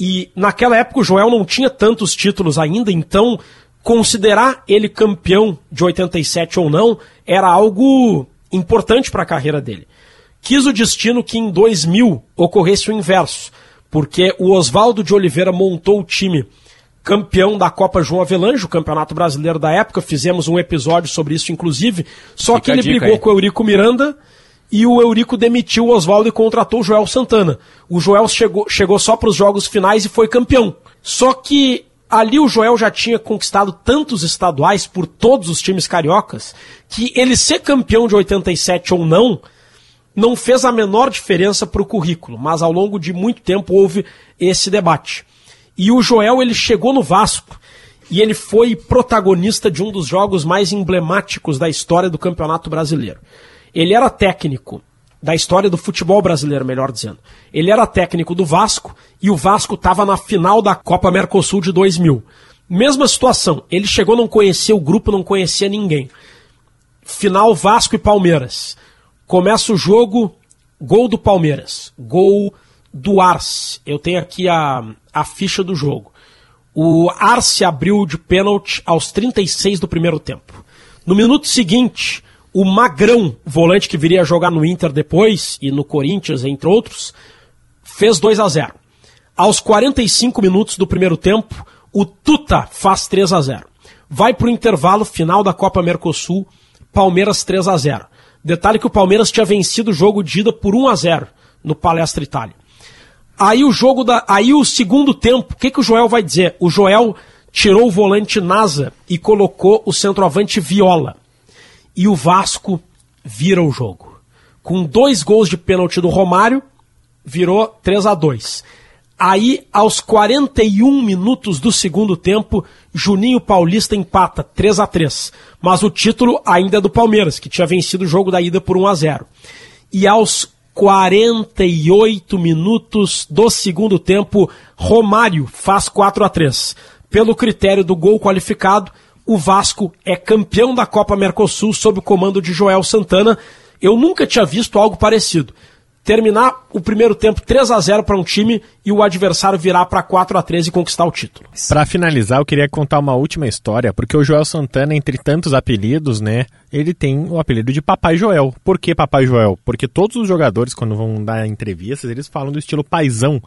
E naquela época o Joel não tinha tantos títulos ainda, então considerar ele campeão de 87 ou não era algo importante para a carreira dele. Quis o destino que em 2000 ocorresse o inverso, porque o Oswaldo de Oliveira montou o time campeão da Copa João Avelange, o campeonato brasileiro da época, fizemos um episódio sobre isso inclusive, só Fica que ele brigou com o Eurico Miranda e o Eurico demitiu o Oswaldo e contratou o Joel Santana. O Joel chegou, chegou só para os jogos finais e foi campeão. Só que ali o Joel já tinha conquistado tantos estaduais por todos os times cariocas que ele ser campeão de 87 ou não não fez a menor diferença para o currículo, mas ao longo de muito tempo houve esse debate. E o Joel ele chegou no Vasco e ele foi protagonista de um dos jogos mais emblemáticos da história do Campeonato Brasileiro. Ele era técnico da história do futebol brasileiro, melhor dizendo. Ele era técnico do Vasco e o Vasco estava na final da Copa Mercosul de 2000. Mesma situação, ele chegou, não conhecia o grupo, não conhecia ninguém. Final Vasco e Palmeiras. Começa o jogo, gol do Palmeiras, gol do Arce. Eu tenho aqui a, a ficha do jogo. O Arce abriu de pênalti aos 36 do primeiro tempo. No minuto seguinte, o Magrão, volante que viria a jogar no Inter depois e no Corinthians, entre outros, fez 2 a 0. Aos 45 minutos do primeiro tempo, o Tuta faz 3 a 0. Vai para o intervalo final da Copa Mercosul, Palmeiras 3 a 0. Detalhe que o Palmeiras tinha vencido o jogo de ida por 1 a 0 no Palestra Itália. Aí o jogo da, aí o segundo tempo, o que que o Joel vai dizer? O Joel tirou o volante Nasa e colocou o centroavante Viola e o Vasco vira o jogo. Com dois gols de pênalti do Romário, virou 3 a 2 Aí, aos 41 minutos do segundo tempo, Juninho Paulista empata 3 a 3 Mas o título ainda é do Palmeiras, que tinha vencido o jogo da ida por 1 a 0 E aos 48 minutos do segundo tempo, Romário faz 4 a 3 Pelo critério do gol qualificado, o Vasco é campeão da Copa Mercosul sob o comando de Joel Santana. Eu nunca tinha visto algo parecido. Terminar o primeiro tempo 3 a 0 para um time e o adversário virar para 4 a 3 e conquistar o título. Para finalizar, eu queria contar uma última história, porque o Joel Santana, entre tantos apelidos, né, ele tem o apelido de Papai Joel. Por que Papai Joel? Porque todos os jogadores, quando vão dar entrevistas, eles falam do estilo paisão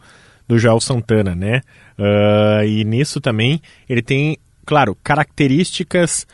do Joel Santana, né? Uh, e nisso também ele tem claro, características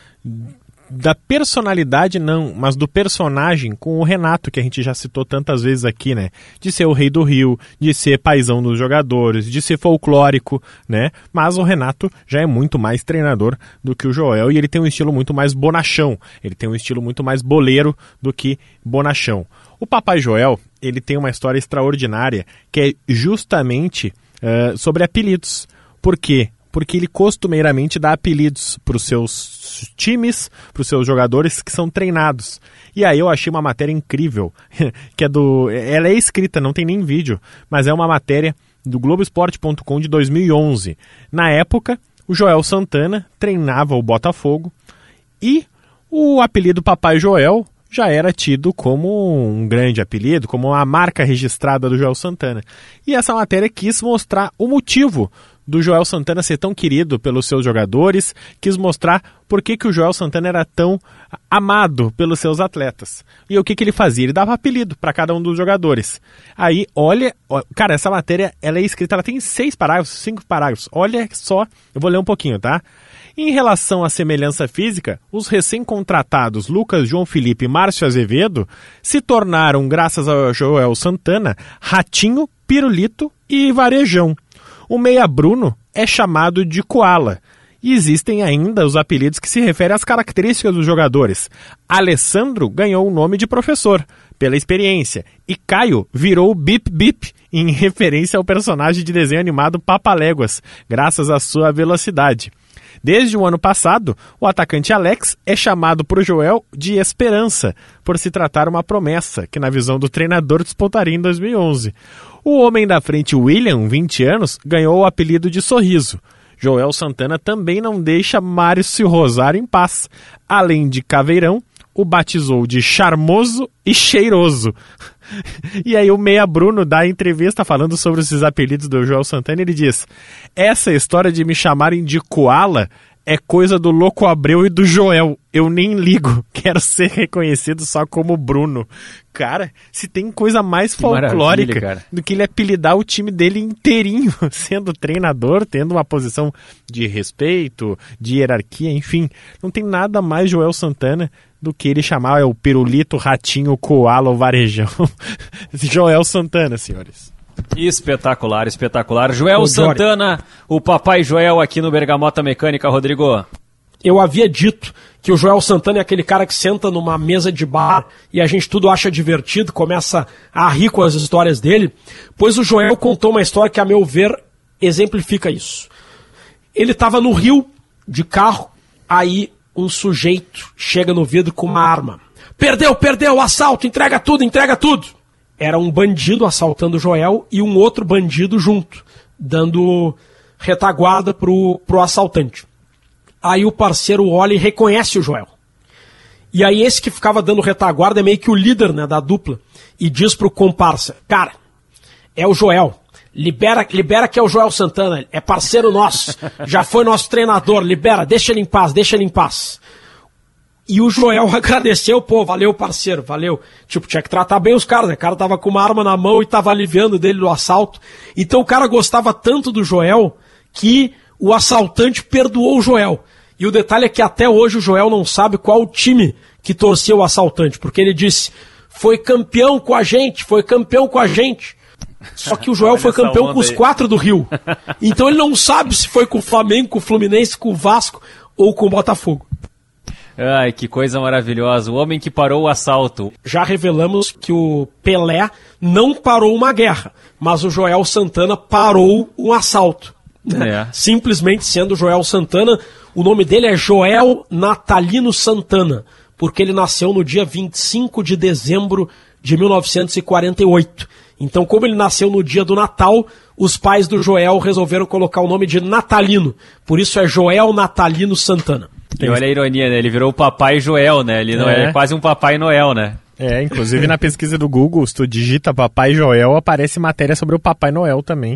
da personalidade não, mas do personagem com o Renato, que a gente já citou tantas vezes aqui, né? De ser o rei do Rio, de ser paisão dos jogadores, de ser folclórico, né? Mas o Renato já é muito mais treinador do que o Joel e ele tem um estilo muito mais bonachão, ele tem um estilo muito mais boleiro do que bonachão. O Papai Joel, ele tem uma história extraordinária que é justamente uh, sobre apelidos. Por quê? Porque ele costumeiramente dá apelidos para os seus times, para os seus jogadores que são treinados. E aí eu achei uma matéria incrível, que é do. Ela é escrita, não tem nem vídeo, mas é uma matéria do Globoesporte.com de 2011. Na época, o Joel Santana treinava o Botafogo e o apelido Papai Joel já era tido como um grande apelido, como a marca registrada do Joel Santana. E essa matéria quis mostrar o motivo do Joel Santana ser tão querido pelos seus jogadores, quis mostrar por que, que o Joel Santana era tão amado pelos seus atletas. E o que, que ele fazia? Ele dava apelido para cada um dos jogadores. Aí, olha, cara, essa matéria ela é escrita, ela tem seis parágrafos, cinco parágrafos. Olha só, eu vou ler um pouquinho, tá? Em relação à semelhança física, os recém-contratados Lucas João Felipe e Márcio Azevedo se tornaram, graças ao Joel Santana, Ratinho, Pirulito e Varejão. O meia Bruno é chamado de Koala. E existem ainda os apelidos que se referem às características dos jogadores. Alessandro ganhou o nome de professor, pela experiência, e Caio virou Bip Bip, em referência ao personagem de desenho animado Papaléguas, graças à sua velocidade. Desde o ano passado, o atacante Alex é chamado por Joel de Esperança, por se tratar uma promessa que, na visão do treinador, despontaria em 2011. O homem da frente, William, 20 anos, ganhou o apelido de Sorriso. Joel Santana também não deixa Márcio Rosário em paz. Além de caveirão, o batizou de charmoso e cheiroso. E aí o Meia Bruno dá entrevista falando sobre esses apelidos do Joel Santana e ele diz: Essa história de me chamarem de Koala é coisa do Louco Abreu e do Joel. Eu nem ligo. Quero ser reconhecido só como Bruno. Cara, se tem coisa mais folclórica do que ele apelidar o time dele inteirinho, sendo treinador, tendo uma posição de respeito, de hierarquia, enfim. Não tem nada mais Joel Santana do que ele chamar é o pirulito, ratinho, koala ou varejão. Joel Santana, senhores. Espetacular, espetacular. Joel Santana, o papai Joel aqui no Bergamota Mecânica, Rodrigo. Eu havia dito que o Joel Santana é aquele cara que senta numa mesa de bar e a gente tudo acha divertido, começa a rir com as histórias dele, pois o Joel contou uma história que, a meu ver, exemplifica isso. Ele estava no Rio de carro, aí um sujeito chega no vidro com uma arma. Perdeu, perdeu, assalto, entrega tudo, entrega tudo. Era um bandido assaltando Joel e um outro bandido junto, dando retaguarda pro, pro assaltante. Aí o parceiro olha e reconhece o Joel. E aí esse que ficava dando retaguarda é meio que o líder né, da dupla. E diz pro comparsa, cara, é o Joel. Libera, libera que é o Joel Santana, é parceiro nosso, já foi nosso treinador, libera, deixa ele em paz, deixa ele em paz. E o Joel agradeceu, pô, valeu parceiro, valeu. Tipo, tinha que tratar bem os caras, né? O cara tava com uma arma na mão e tava aliviando dele do assalto. Então o cara gostava tanto do Joel que o assaltante perdoou o Joel. E o detalhe é que até hoje o Joel não sabe qual o time que torceu o assaltante, porque ele disse: foi campeão com a gente, foi campeão com a gente. Só que o Joel foi campeão com os quatro do Rio. Então ele não sabe se foi com o Flamengo, com o Fluminense, com o Vasco ou com o Botafogo. Ai, que coisa maravilhosa. O homem que parou o assalto. Já revelamos que o Pelé não parou uma guerra, mas o Joel Santana parou um assalto. É. Simplesmente sendo Joel Santana, o nome dele é Joel Natalino Santana, porque ele nasceu no dia 25 de dezembro de 1948. Então, como ele nasceu no dia do Natal, os pais do Joel resolveram colocar o nome de Natalino. Por isso é Joel Natalino Santana. E olha a ironia, né? Ele virou o Papai Joel, né? Ele não é, é quase um Papai Noel, né? É, inclusive na pesquisa do Google, se tu digita Papai Joel, aparece matéria sobre o Papai Noel também.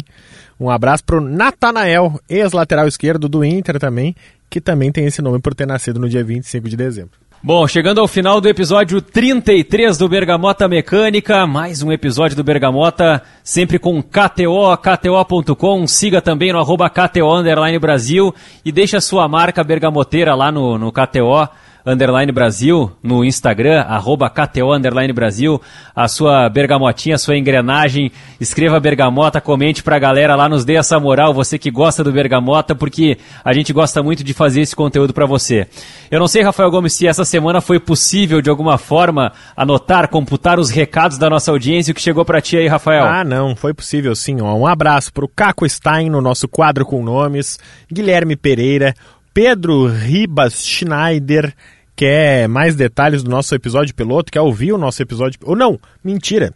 Um abraço pro Natanael, ex-lateral esquerdo do Inter também, que também tem esse nome por ter nascido no dia 25 de dezembro. Bom, chegando ao final do episódio 33 do Bergamota Mecânica, mais um episódio do Bergamota, sempre com KTO, KTO.com, siga também no arroba KTO Brasil e deixa sua marca bergamoteira lá no, no KTO underline Brasil, no Instagram, arroba KTO underline Brasil, a sua bergamotinha, a sua engrenagem, escreva bergamota, comente pra galera lá, nos dê essa moral, você que gosta do bergamota, porque a gente gosta muito de fazer esse conteúdo para você. Eu não sei, Rafael Gomes, se essa semana foi possível, de alguma forma, anotar, computar os recados da nossa audiência, o que chegou para ti aí, Rafael. Ah, não, foi possível sim, ó. Um abraço pro Caco Stein, no nosso quadro com nomes, Guilherme Pereira, Pedro Ribas Schneider, quer mais detalhes do nosso episódio piloto, quer ouvir o nosso episódio. Ou não, mentira.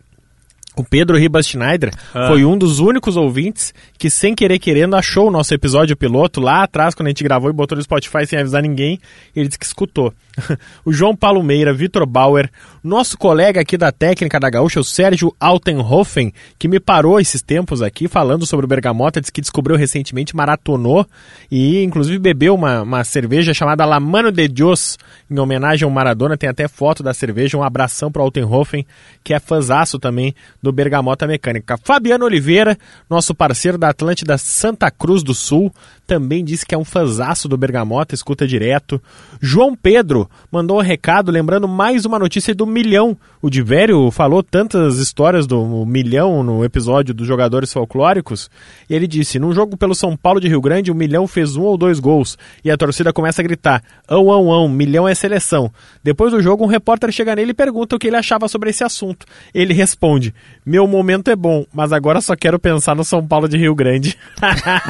O Pedro Ribas Schneider ah. foi um dos únicos ouvintes que, sem querer querendo, achou o nosso episódio piloto lá atrás, quando a gente gravou e botou no Spotify sem avisar ninguém. Ele disse que escutou. o João Paulo Meira, Vitor Bauer, nosso colega aqui da técnica da Gaúcha, o Sérgio Altenhofen, que me parou esses tempos aqui falando sobre o Bergamota, disse que descobriu recentemente, maratonou e inclusive bebeu uma, uma cerveja chamada La Mano de Dios, em homenagem ao Maradona. Tem até foto da cerveja. Um abração para Altenhofen, que é fãzaço também do Bergamota Mecânica. Fabiano Oliveira, nosso parceiro da Atlântida Santa Cruz do Sul, também disse que é um fãzaço do Bergamota, escuta direto. João Pedro mandou um recado lembrando mais uma notícia do Milhão. O Divério falou tantas histórias do Milhão no episódio dos jogadores folclóricos. E ele disse: num jogo pelo São Paulo de Rio Grande, o Milhão fez um ou dois gols. E a torcida começa a gritar: ão, ão, ão, Milhão é seleção. Depois do jogo, um repórter chega nele e pergunta o que ele achava sobre esse assunto. Ele responde: Meu momento é bom, mas agora só quero pensar no São Paulo de Rio Grande.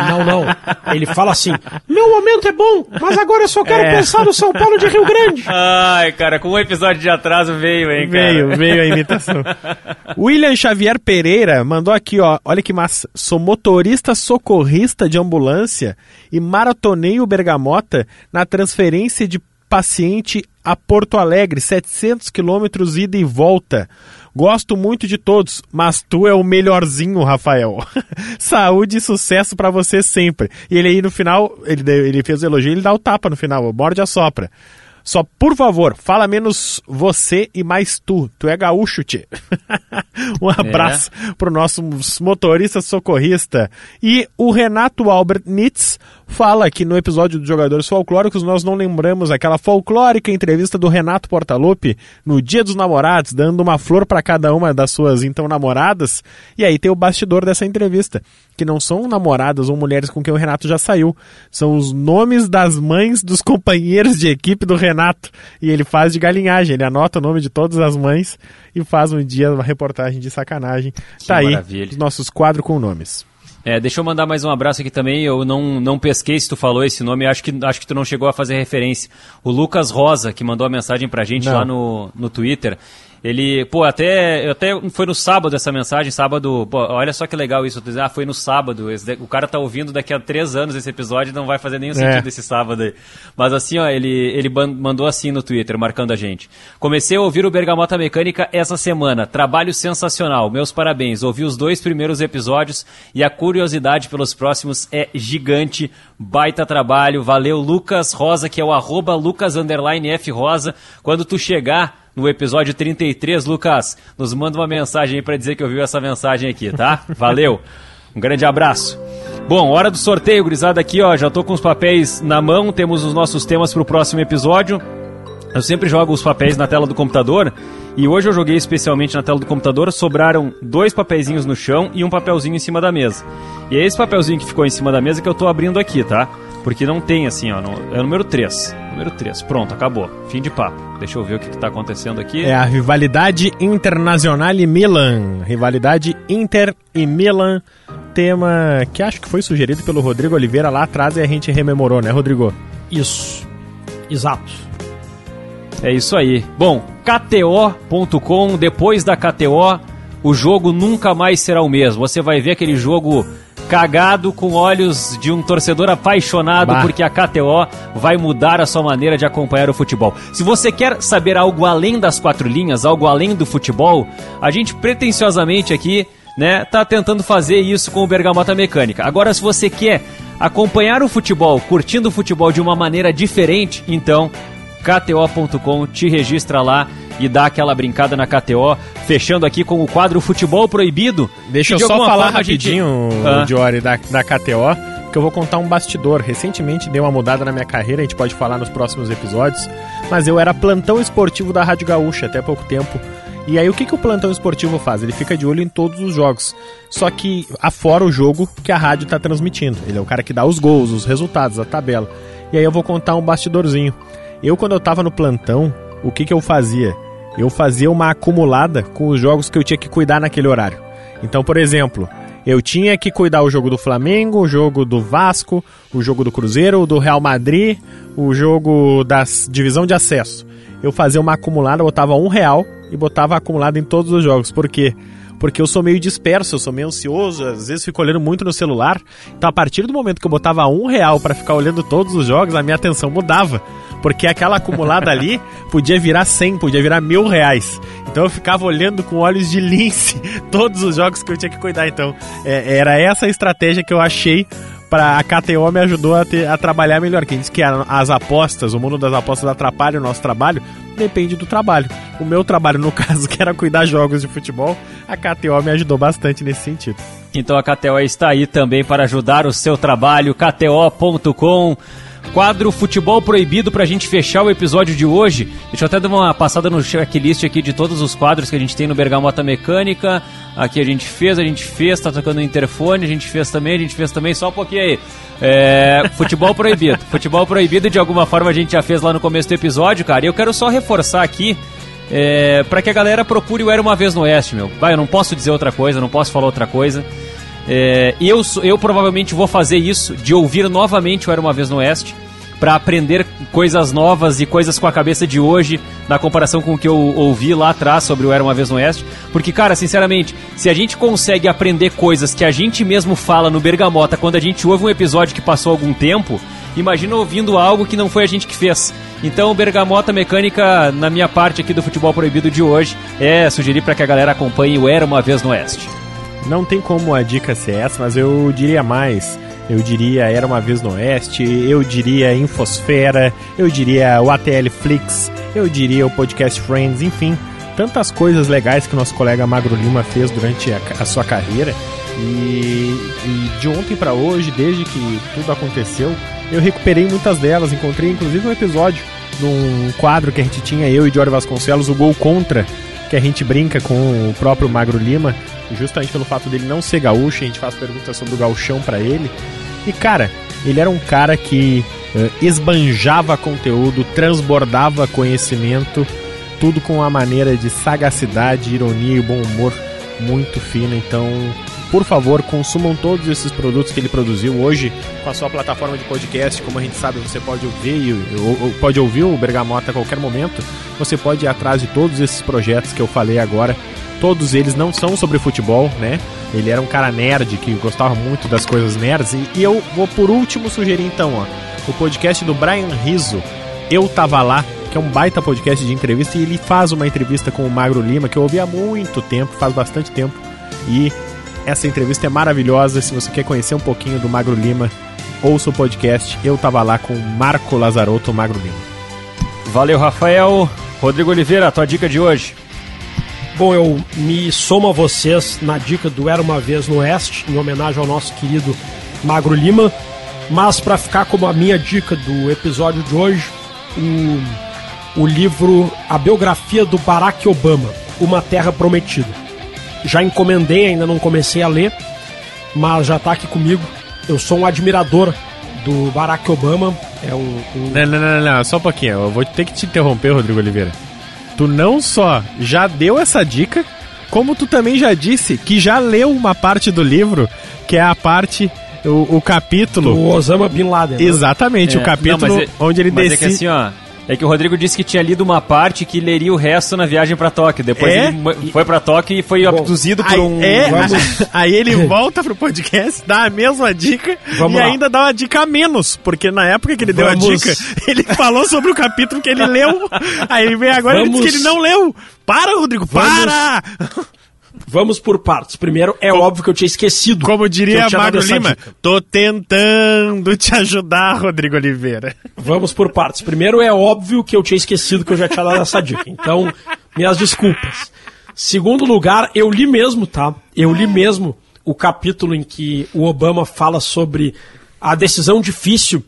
Não, não. Ele fala assim: Meu momento é bom, mas agora só quero é. pensar no São Paulo de Rio Grande. Ai, cara, com um episódio de atraso veio, hein, cara? Veio, veio a imitação. William Xavier Pereira mandou aqui, ó. Olha que massa. Sou motorista socorrista de ambulância e maratonei o Bergamota na transferência de paciente a Porto Alegre, 700 quilômetros ida e volta. Gosto muito de todos, mas tu é o melhorzinho, Rafael. Saúde e sucesso para você sempre. E ele aí no final, ele, ele fez o elogio, ele dá o tapa no final, morde a sopra. Só, por favor, fala menos você e mais tu. Tu é gaúcho, tchê. um abraço é. pro nosso motorista socorrista. E o Renato Albert Nitz fala que no episódio dos Jogadores Folclóricos nós não lembramos aquela folclórica entrevista do Renato Portaluppi no Dia dos Namorados, dando uma flor para cada uma das suas então namoradas. E aí tem o bastidor dessa entrevista, que não são namoradas ou mulheres com quem o Renato já saiu, são os nomes das mães dos companheiros de equipe do Renato. E ele faz de galinhagem, ele anota o nome de todas as mães e faz um dia uma reportagem de sacanagem. Que tá maravilha. aí os nossos quadros com nomes. É, deixa eu mandar mais um abraço aqui também. Eu não, não pesquei se tu falou esse nome, acho que, acho que tu não chegou a fazer referência. O Lucas Rosa, que mandou a mensagem pra gente não. lá no, no Twitter. Ele, pô, até, até foi no sábado essa mensagem, sábado, pô, olha só que legal isso, ah, foi no sábado, o cara tá ouvindo daqui a três anos esse episódio, não vai fazer nenhum sentido é. esse sábado aí. Mas assim, ó, ele, ele mandou assim no Twitter, marcando a gente. Comecei a ouvir o Bergamota Mecânica essa semana, trabalho sensacional, meus parabéns, ouvi os dois primeiros episódios e a curiosidade pelos próximos é gigante, baita trabalho, valeu Lucas Rosa, que é o arroba Lucas F Rosa, quando tu chegar no episódio 33. Lucas, nos manda uma mensagem aí para dizer que ouviu essa mensagem aqui, tá? Valeu. Um grande abraço. Bom, hora do sorteio, gurizada aqui, ó. Já tô com os papéis na mão, temos os nossos temas pro próximo episódio. Eu sempre jogo os papéis na tela do computador e hoje eu joguei especialmente na tela do computador. Sobraram dois papeizinhos no chão e um papelzinho em cima da mesa. E é esse papelzinho que ficou em cima da mesa que eu tô abrindo aqui, tá? Porque não tem assim, ó. No, é o número 3. Número 3. Pronto, acabou. Fim de papo. Deixa eu ver o que, está acontecendo aqui. É a rivalidade internacional e Milan. Rivalidade Inter e Milan. Tema que acho que foi sugerido pelo Rodrigo Oliveira lá atrás e a gente rememorou, né, Rodrigo? Isso. Exato. É isso aí. Bom, KTO.com, depois da KTO, o jogo nunca mais será o mesmo. Você vai ver aquele jogo cagado com olhos de um torcedor apaixonado bah. porque a KTO vai mudar a sua maneira de acompanhar o futebol. Se você quer saber algo além das quatro linhas, algo além do futebol, a gente pretensiosamente aqui, né, tá tentando fazer isso com o Bergamota Mecânica. Agora, se você quer acompanhar o futebol, curtindo o futebol de uma maneira diferente, então KTO.com te registra lá e dá aquela brincada na KTO, fechando aqui com o quadro Futebol Proibido. Deixa eu de só falar rapidinho, gente... ah. Jory, da, da KTO, que eu vou contar um bastidor. Recentemente deu uma mudada na minha carreira, a gente pode falar nos próximos episódios, mas eu era plantão esportivo da Rádio Gaúcha até pouco tempo. E aí o que, que o plantão esportivo faz? Ele fica de olho em todos os jogos. Só que afora o jogo que a rádio está transmitindo. Ele é o cara que dá os gols, os resultados, a tabela. E aí eu vou contar um bastidorzinho. Eu, quando eu tava no plantão, o que, que eu fazia? Eu fazia uma acumulada com os jogos que eu tinha que cuidar naquele horário. Então, por exemplo, eu tinha que cuidar o jogo do Flamengo, o jogo do Vasco, o jogo do Cruzeiro, o do Real Madrid, o jogo da divisão de acesso. Eu fazia uma acumulada, botava um real e botava acumulada em todos os jogos. Por quê? porque eu sou meio disperso, eu sou meio ansioso, às vezes fico olhando muito no celular. Então, a partir do momento que eu botava um real para ficar olhando todos os jogos, a minha atenção mudava. Porque aquela acumulada ali podia virar 100, podia virar mil reais. Então eu ficava olhando com olhos de lince todos os jogos que eu tinha que cuidar. Então, é, era essa a estratégia que eu achei para a KTO me ajudou a, ter, a trabalhar melhor. Quem diz que as apostas, o mundo das apostas atrapalha o nosso trabalho, depende do trabalho. O meu trabalho, no caso, que era cuidar jogos de futebol, a KTO me ajudou bastante nesse sentido. Então a KTO está aí também para ajudar o seu trabalho, kto.com. Quadro Futebol Proibido para a gente fechar o episódio de hoje. Deixa eu até dar uma passada no checklist aqui de todos os quadros que a gente tem no Bergamota Mecânica. Aqui a gente fez, a gente fez, tá tocando o interfone, a gente fez também, a gente fez também, só um pouquinho aí. É, futebol proibido. futebol proibido, de alguma forma, a gente já fez lá no começo do episódio, cara. E eu quero só reforçar aqui é, para que a galera procure o Era Uma Vez no Oeste, meu. Vai, eu não posso dizer outra coisa, não posso falar outra coisa. É, eu, eu provavelmente vou fazer isso, de ouvir novamente o Era Uma Vez no Oeste, para aprender coisas novas e coisas com a cabeça de hoje, na comparação com o que eu ouvi lá atrás sobre o Era Uma Vez no Oeste. Porque, cara, sinceramente, se a gente consegue aprender coisas que a gente mesmo fala no Bergamota quando a gente ouve um episódio que passou algum tempo, imagina ouvindo algo que não foi a gente que fez. Então, Bergamota Mecânica, na minha parte aqui do Futebol Proibido de hoje, é sugerir para que a galera acompanhe o Era Uma Vez no Oeste. Não tem como a dica ser essa, mas eu diria mais eu diria Era Uma Vez no Oeste, eu diria Infosfera, eu diria o ATL Flix, eu diria o Podcast Friends, enfim, tantas coisas legais que nosso colega Magro Lima fez durante a, a sua carreira. E, e de ontem para hoje, desde que tudo aconteceu, eu recuperei muitas delas. Encontrei inclusive um episódio num quadro que a gente tinha, eu e Diório Vasconcelos, o Gol Contra, que a gente brinca com o próprio Magro Lima, justamente pelo fato dele não ser gaúcho, a gente faz perguntas sobre o gauchão para ele. E cara, ele era um cara que uh, esbanjava conteúdo, transbordava conhecimento, tudo com uma maneira de sagacidade, ironia e bom humor muito fina. Então, por favor, consumam todos esses produtos que ele produziu hoje com a sua plataforma de podcast. Como a gente sabe, você pode ouvir, pode ouvir o Bergamota a qualquer momento. Você pode ir atrás de todos esses projetos que eu falei agora. Todos eles não são sobre futebol, né? Ele era um cara nerd que gostava muito das coisas nerds. E, eu vou por último sugerir então, ó, o podcast do Brian Rizzo, Eu Tava Lá, que é um baita podcast de entrevista, e ele faz uma entrevista com o Magro Lima, que eu ouvi há muito tempo, faz bastante tempo. E essa entrevista é maravilhosa. Se você quer conhecer um pouquinho do Magro Lima, ouça o podcast. Eu tava lá com o Marco Lazarotto, Magro Lima. Valeu, Rafael. Rodrigo Oliveira, a tua dica de hoje. Bom, eu me somo a vocês na dica do Era Uma Vez no Oeste, em homenagem ao nosso querido Magro Lima. Mas para ficar como a minha dica do episódio de hoje, o, o livro A Biografia do Barack Obama, Uma Terra Prometida. Já encomendei, ainda não comecei a ler, mas já está aqui comigo. Eu sou um admirador do Barack Obama. É um, um... Não, não, não, não, só um pouquinho. Eu vou ter que te interromper, Rodrigo Oliveira tu não só já deu essa dica, como tu também já disse que já leu uma parte do livro, que é a parte o, o capítulo. O Osama Bin Laden. Né? Exatamente, é, o capítulo não, é, onde ele decide. É que assim, ó, é que o Rodrigo disse que tinha lido uma parte que leria o resto na viagem para Tóquio. Depois é? ele foi para Tóquio e foi Bom, abduzido por aí, um. É, Vamos... aí ele volta pro podcast, dá a mesma dica Vamos e lá. ainda dá uma dica a menos, porque na época que ele Vamos... deu a dica, ele falou sobre o capítulo que ele leu. Aí ele vem agora e diz que ele não leu. Para, Rodrigo, para! Vamos por partes. Primeiro, é Como, óbvio que eu tinha esquecido. Como diria Magro Lima, dica. tô tentando te ajudar, Rodrigo Oliveira. Vamos por partes. Primeiro, é óbvio que eu tinha esquecido que eu já tinha dado essa dica. Então, minhas desculpas. Segundo lugar, eu li mesmo, tá? Eu li mesmo o capítulo em que o Obama fala sobre a decisão difícil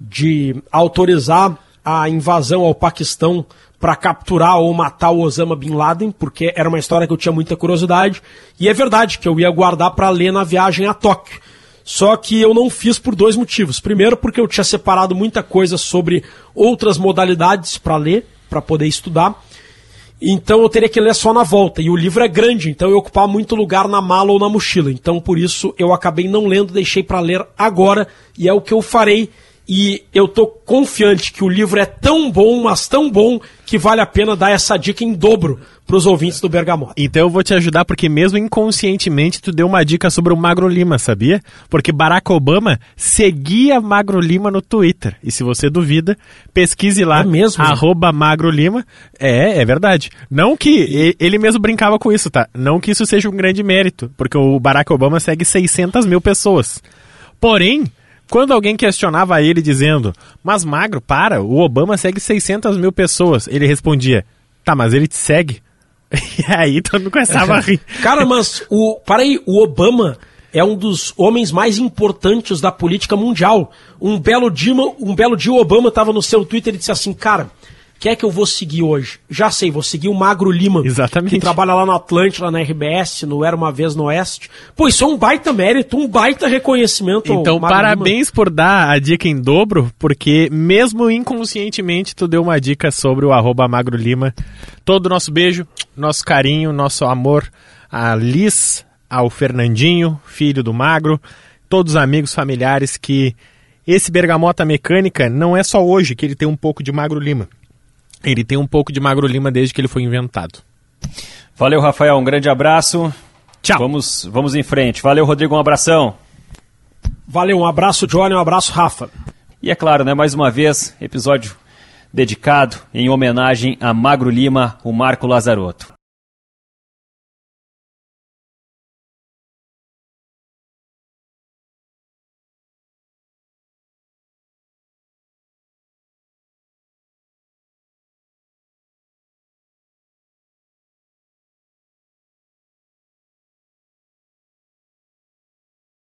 de autorizar a invasão ao Paquistão para capturar ou matar o Osama Bin Laden, porque era uma história que eu tinha muita curiosidade. E é verdade que eu ia guardar para ler na viagem a Tóquio. Só que eu não fiz por dois motivos. Primeiro, porque eu tinha separado muita coisa sobre outras modalidades para ler, para poder estudar. Então eu teria que ler só na volta. E o livro é grande, então eu ocupar muito lugar na mala ou na mochila. Então por isso eu acabei não lendo, deixei para ler agora. E é o que eu farei e eu tô confiante que o livro é tão bom, mas tão bom, que vale a pena dar essa dica em dobro para os ouvintes do Bergamota. Então eu vou te ajudar porque mesmo inconscientemente tu deu uma dica sobre o Magro Lima, sabia? Porque Barack Obama seguia Magro Lima no Twitter. E se você duvida, pesquise lá, é mesmo? arroba Magro Lima. É, é verdade. Não que ele mesmo brincava com isso, tá? Não que isso seja um grande mérito, porque o Barack Obama segue 600 mil pessoas. Porém, quando alguém questionava ele dizendo, mas magro, para, o Obama segue 600 mil pessoas, ele respondia, tá, mas ele te segue? E aí todo mundo começava a rir. Cara, mas o. Para aí, o Obama é um dos homens mais importantes da política mundial. Um belo dia, um belo dia o Obama estava no seu Twitter e disse assim, cara, Quem é que eu vou seguir hoje? Já sei, vou seguir o Magro Lima. Exatamente. Que trabalha lá no Atlântico, lá na RBS, no Era Uma Vez no Oeste. Pô, isso é um baita mérito, um baita reconhecimento. Então, Magro parabéns Lima. por dar a dica em dobro, porque mesmo inconscientemente tu deu uma dica sobre o arroba Magro Lima. Todo o nosso beijo, nosso carinho, nosso amor a Liz, ao Fernandinho, filho do Magro, todos os amigos, familiares que esse Bergamota Mecânica não é só hoje que ele tem um pouco de Magro Lima. Ele tem um pouco de Magro Lima desde que ele foi inventado. Valeu, Rafael. Um grande abraço. Tchau. Vamos, vamos em frente. Valeu, Rodrigo. Um abração. Valeu, um abraço, Johnny, um abraço, Rafa. E é claro, né, mais uma vez, episódio dedicado em homenagem a Magro Lima, o Marco Lazarotto.